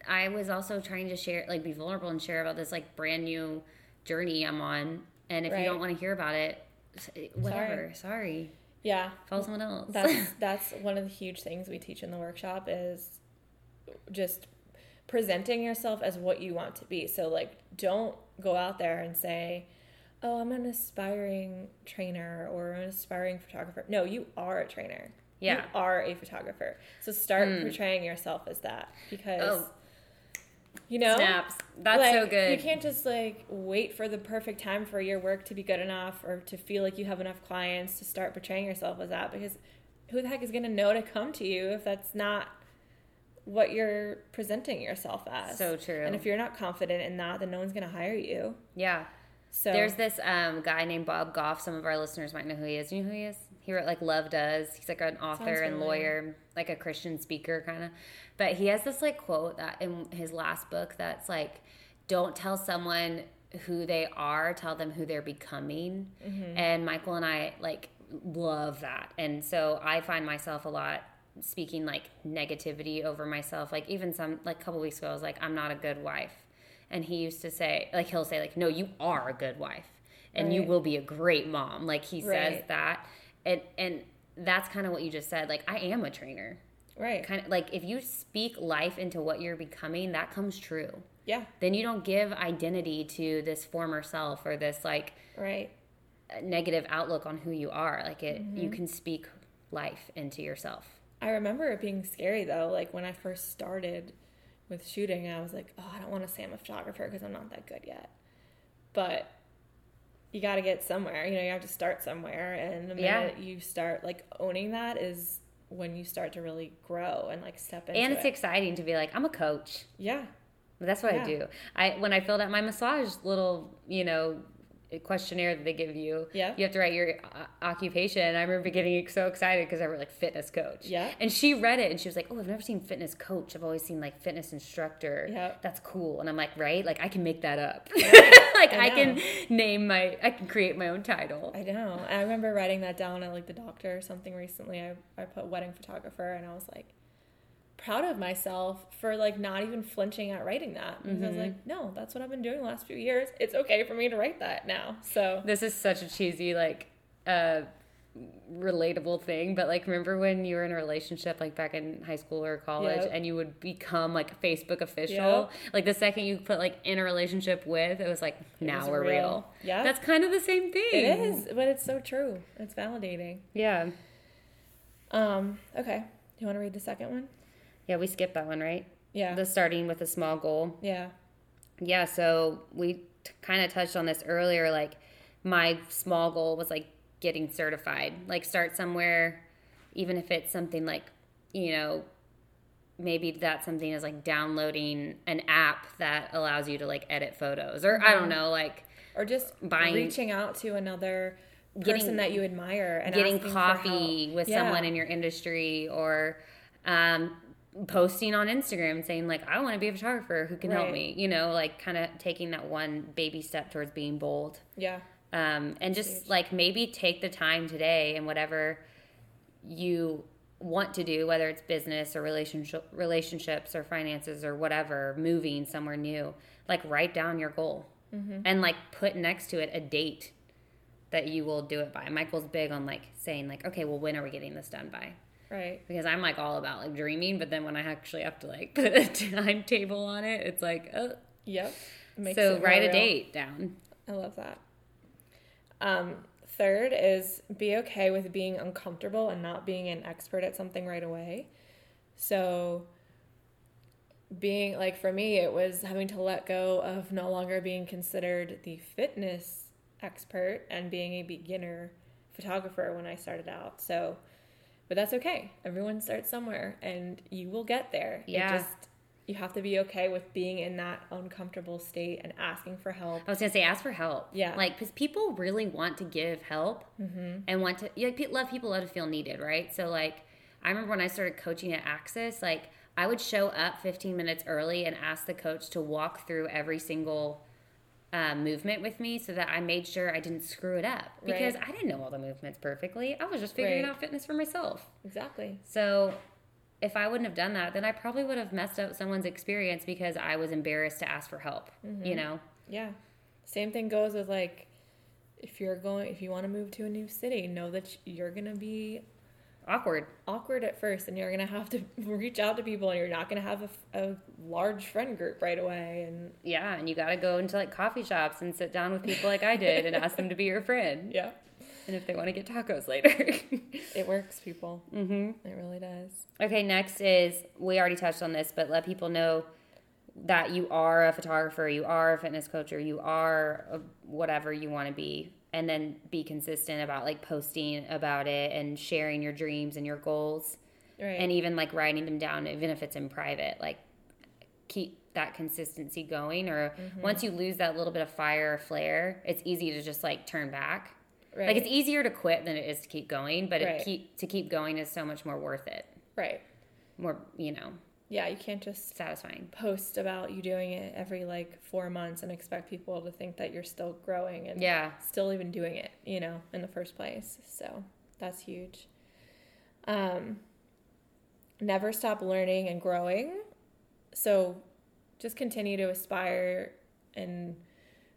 I was also trying to share, like, be vulnerable and share about this like brand new journey I'm on. And if Right. you don't want to hear about it, s- whatever. Sorry. Yeah. Follow someone else. That's that's one of the huge things we teach in the workshop is just presenting yourself as what you want to be. So like don't go out there and say, "Oh, I'm an aspiring trainer or an aspiring photographer." No, you are a trainer. Yeah. You are a photographer. So start hmm. portraying yourself as that because Oh. you know Snaps. That's like, so good. You can't just like wait for the perfect time for your work to be good enough or to feel like you have enough clients to start portraying yourself as that because who the heck is going to know to come to you if that's not what you're presenting yourself as? So true. And if you're not confident in that, then no one's going to hire you. yeah. So There's this um, guy named Bob Goff. Some of our listeners might know who he is. You know who he is? He wrote like Love Does. He's like an author and lawyer, like a Christian speaker kind of. But he has this like quote that in his last book that's like, "Don't tell someone who they are. Tell them who they're becoming." Mm-hmm. And Michael and I like love that, and so I find myself a lot speaking like negativity over myself. Like even some like a couple weeks ago, I was like, "I'm not a good wife." And he used to say, like, he'll say, like, no, you are a good wife and you will be a great mom. Like, he says that. And, and that's kind of what you just said. Like, I am a trainer. right. Kind of like if you speak life into what you're becoming, that comes true. Yeah. Then you don't give identity to this former self or this like Right. negative outlook on who you are. Like, it, Mm-hmm. you can speak life into yourself. I remember it being scary though. Like when I first started with shooting, I was like, oh, I don't want to say I'm a photographer because I'm not that good yet. But you got to get somewhere. You know, you have to start somewhere. And the Yeah. minute you start like owning that is when you start to really grow and like step into And it's it. exciting to be like, I'm a coach. yeah. That's what I do. I when I filled out my massage little, you know, questionnaire that they give you. Yeah. You have to write your uh, occupation. I remember getting so excited because I wrote like fitness coach. Yeah. And she read it and she was like, "Oh, I've never seen fitness coach. I've always seen like fitness instructor. Yeah. That's cool." And I'm like, "Right? Like I can make that up. like I I, can name my I can create my own title." I know. I remember writing that down at like the doctor or something recently. I, I put wedding photographer and I was like, proud of myself for like not even flinching at writing that. Because I was Mm-hmm. like, no, that's what I've been doing the last few years. It's okay for me to write that now. So This is such a cheesy, like, uh, relatable thing, but like, remember when you were in a relationship, like back in high school or college, Yep. and you would become like Facebook official? Like, the second you put like in a relationship with, it was like, now was we're real. real. Yeah. That's kind of the same thing. it is, but it's so true. It's validating. Yeah. Um, okay. Do you want to read the second one? Yeah, we skipped that one, right? Yeah. The starting with a small goal. yeah. Yeah, so we t- kind of touched on this earlier. Like, my small goal was like getting certified. Like, start somewhere, even if it's something like, you know, maybe that's something is like downloading an app that allows you to like edit photos, or I don't know, like Or just Buying- reaching out to another Getting- person that you admire and getting coffee with Yeah. someone in your industry, or um, posting on Instagram saying like, I want to be a photographer. Who can help me? You know, like kind of taking that one baby step towards being bold. Yeah. um, and just like maybe take the time today and whatever you want to do whether it's business or relationship relationships or finances or whatever moving somewhere new like write down your goal and like put next to it a date that you will do it by michael's big on like saying like okay well when are we getting this done by Right. because i'm like all about like dreaming but then when i actually have to like put a timetable on it it's like oh Yep. Makes so write a real. date down I love that. Um, third is be okay with being uncomfortable and not being an expert at something right away. So, being like for me, it was having to let go of no longer being considered the fitness expert and being a beginner photographer when I started out. So, but that's okay. Everyone starts somewhere and you will get there. Yeah. It just, you have to be okay with being in that uncomfortable state and asking for help. I was gonna say, ask for help. Yeah. like because people really want to give help mm-hmm. and want to. Pe- love people love to feel needed, right? So like, I remember when I started coaching at Axis, like I would show up 15 minutes early and ask the coach to walk through every single. Uh, movement with me so that I made sure I didn't screw it up because Right. I didn't know all the movements perfectly. I was just figuring Right. out fitness for myself. Exactly. So if I wouldn't have done that, then I probably would have messed up someone's experience because I was embarrassed to ask for help. You know? Yeah. Same thing goes with like if you're going if you want to move to a new city, know that you're going to be Awkward. awkward at first and you're going to have to reach out to people and you're not going to have a, a large friend group right away and Yeah, and you got to go into like coffee shops and sit down with people like I did and ask them to be your friend. yeah. And if they want to get tacos later. It works, people. Mm-hmm. It really does. Okay, next is we already touched on this, but let people know that you are a photographer, you are a fitness coach, or you are a, whatever you want to be. And then be consistent about like posting about it and sharing your dreams and your goals. Right. and even like writing them down even if it's in private like keep that consistency going or Mm-hmm. once you lose that little bit of fire or flare it's easy to just like turn back right. like it's easier to quit than it is to keep going but Right. it keep to keep going is so much more worth it right. more you know Yeah, you can't just satisfying post about you doing it every like 4 months and expect people to think that you're still growing and yeah still even doing it, you know, in the first place. So that's huge. Um, never stop learning and growing. So just continue to aspire and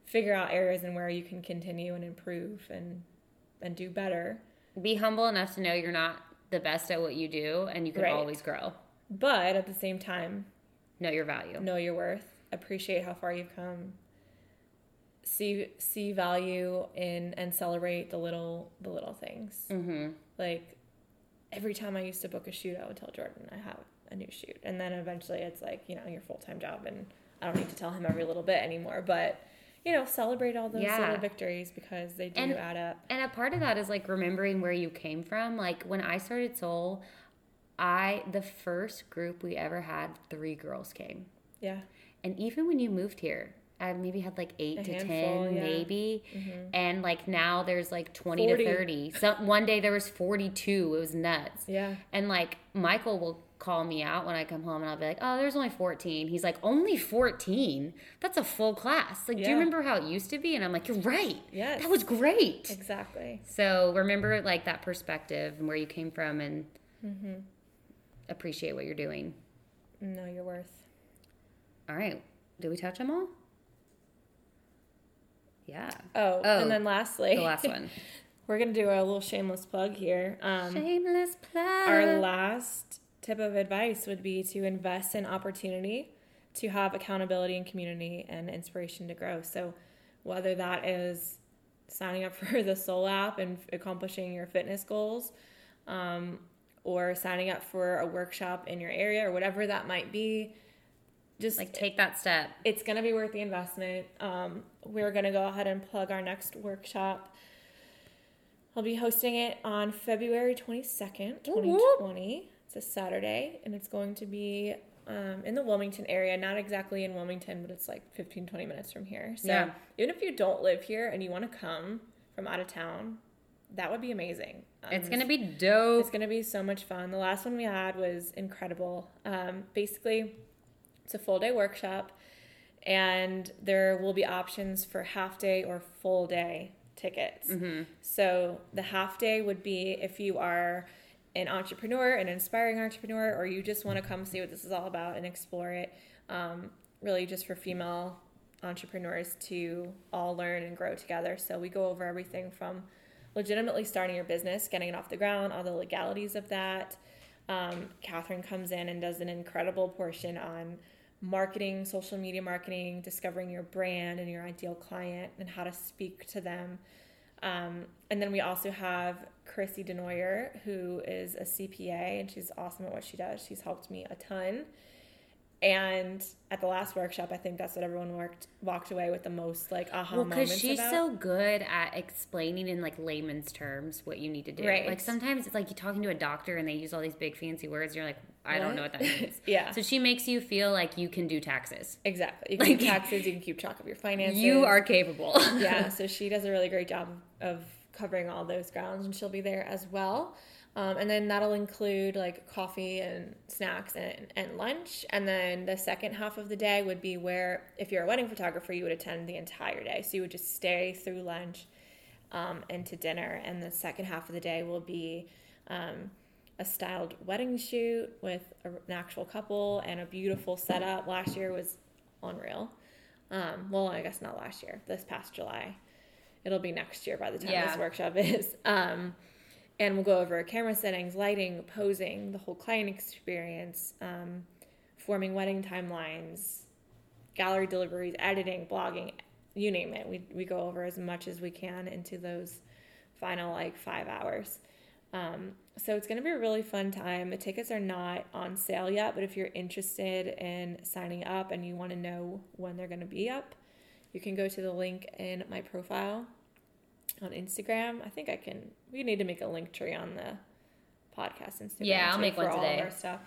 figure out areas and where you can continue and improve and and do better. be humble enough to know you're not the best at what you do and you can Right. always grow But at the same time, know your value know your worth, appreciate how far you've come. See see value in and celebrate the little the little things. mm-hmm. like every time I used to book a shoot, I would tell Jordan I have a new shoot, and then eventually it's like you know your full time job, and I don't need to tell him every little bit anymore. But you know, celebrate all those Yeah. little victories because they do And- add up. And a part of that is like remembering where you came from. Like when I started Soul, I the first group we ever had, three girls came. Yeah, And even when you moved here, I maybe had like eight A to handful, ten, yeah. Mm-hmm. maybe. And like now there's like twenty 40. to thirty. So one day there was forty two. It was nuts. yeah, And like Michael will call me out when I come home and I'll be like, Oh, there's only 14. He's like, Only 14? That's a full class. Like, do you remember how it used to be? And I'm like, You're right. Yeah, That was great. exactly. So remember like that perspective and where you came from and Mm-hmm. Appreciate what you're doing. know your worth. All right. Did we touch them all? Yeah. Oh, Oh, and then lastly, The last one. we're gonna do a little shameless plug here. Um, Shameless plug. Our last tip of advice would be to invest in opportunity to have accountability and community and inspiration to grow. So, whether that is signing up for the Soul app and accomplishing your fitness goals, um, or signing up for a workshop in your area, or whatever that might be, just like take that step. it's going to be worth the investment. Um, we're going to go ahead and plug our next workshop. I'll be hosting it on February 22nd, 2020. It's a Saturday, and it's going to be um, in the Wilmington area. Not exactly in Wilmington, but it's like 15, 20 minutes from here. So Yeah. even if you don't live here and you want to come from out of town, that would be amazing. Um, It's gonna be dope. it's going to be so much fun. The last one we had was incredible. Um, basically, it's a full day workshop, and there will be options for half day or full day tickets. So, the half day would be if you are an entrepreneur, an inspiring entrepreneur, or you just want to come see what this is all about and explore it. Um, really, just for female entrepreneurs to all learn and grow together. So, we go over everything from legitimately starting your business, getting it off the ground, all the legalities of that. Um, Catherine comes in and does an incredible portion on marketing, social media marketing, discovering your brand and your ideal client, and how to speak to them. Um, and then we also have Chrissy Denoyer, who is a CPA, and she's awesome at what she does. She's helped me a ton. And at the last workshop, I think that's what everyone worked walked away with the most like aha Well, moments because she's about. so good at explaining in like layman's terms what you need to do. Right. Like sometimes it's like you're talking to a doctor and they use all these big fancy words. You're like, I don't know what that means. Yeah. So she makes you feel like you can do taxes. Exactly. You can Like- keep taxes, you can keep track of your finances. You are capable. yeah, so she does a really great job of covering all those grounds, and she'll be there as well. Um, and then that'll include like coffee and snacks and, and lunch. And then the second half of the day would be where, if you're a wedding photographer, you would attend the entire day. So you would just stay through lunch um, and to dinner. And the second half of the day will be um, a styled wedding shoot with a, an actual couple and a beautiful setup. Last year was unreal. Um, well, I guess not last year, this past July. It'll be next year by the time Yeah. this workshop is. Um, and we'll go over camera settings, lighting, posing, the whole client experience, um, forming wedding timelines, gallery deliveries, editing, blogging, you name it. We, we go over as much as we can into those final like five hours. Um, so it's going to be a really fun time. The tickets are not on sale yet, but if you're interested in signing up and you want to know when they're going to be up, you can go to the link in my profile on Instagram. I think I can. We need to make a link tree on the podcast Instagram. Yeah, I'll make for one all today. our stuff.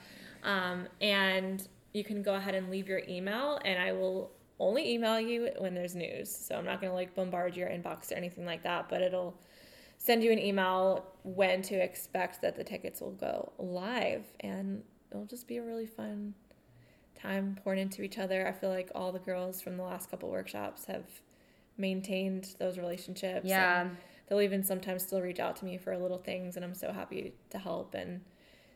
Um, and you can go ahead and leave your email, and I will only email you when there's news. So I'm not going to like bombard your inbox or anything like that, but it'll send you an email when to expect that the tickets will go live, and it'll just be a really fun time pouring into each other. I feel like all the girls from the last couple workshops have maintained those relationships. Yeah. they'll even sometimes still reach out to me for little things, and I'm so happy to help and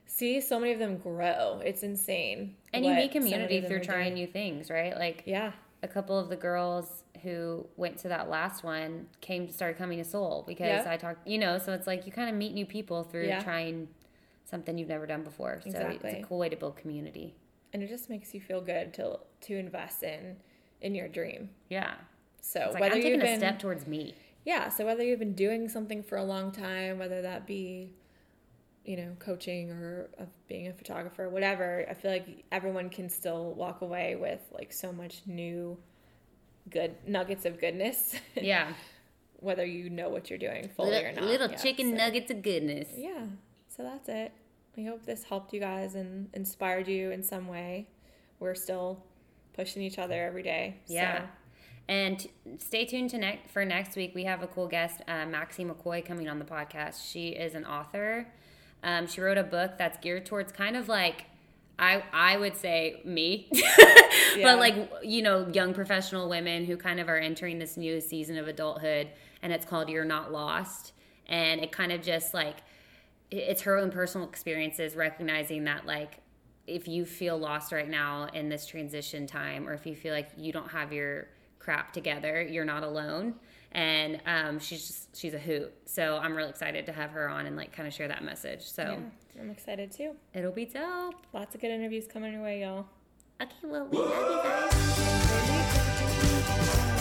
see so many of them grow. It's insane. and you meet community through trying doing. new things, right? Like Yeah, a couple of the girls who went to that last one came started coming to Soul because Yeah. I talked, you know, so it's like you kind of meet new people through Yeah. trying something you've never done before. So it's a cool way to build community. and it just makes you feel good to to invest in in your dream. Yeah. So like whether I'm taking you've a been step towards me. yeah, so whether you've been doing something for a long time, whether that be you know coaching or of being a photographer, whatever, I feel like everyone can still walk away with like so much new good nuggets of goodness, Yeah. whether you know what you're doing fully or little not. little Yeah, chicken so- nuggets of goodness. Yeah, so that's it. We hope this helped you guys and inspired you in some way. We're still pushing each other every day. so- Yeah. And stay tuned to next for next week. We have a cool guest, uh, Maxie McCoy, coming on the podcast. She is an author. Um, she wrote a book that's geared towards kind of like I I would say me, Yeah. but like you know young professional women who kind of are entering this new season of adulthood, and it's called "You're Not Lost," and it kind of just like it's her own personal experiences recognizing that like if you feel lost right now in this transition time, or if you feel like you don't have your crap together, you're not alone. And um, she's just she's a hoot. So I'm really excited to have her on and like kind of share that message. So Yeah, I'm excited too. it'll be dope. Lots of good interviews coming your way, y'all. Okay, well we love you guys.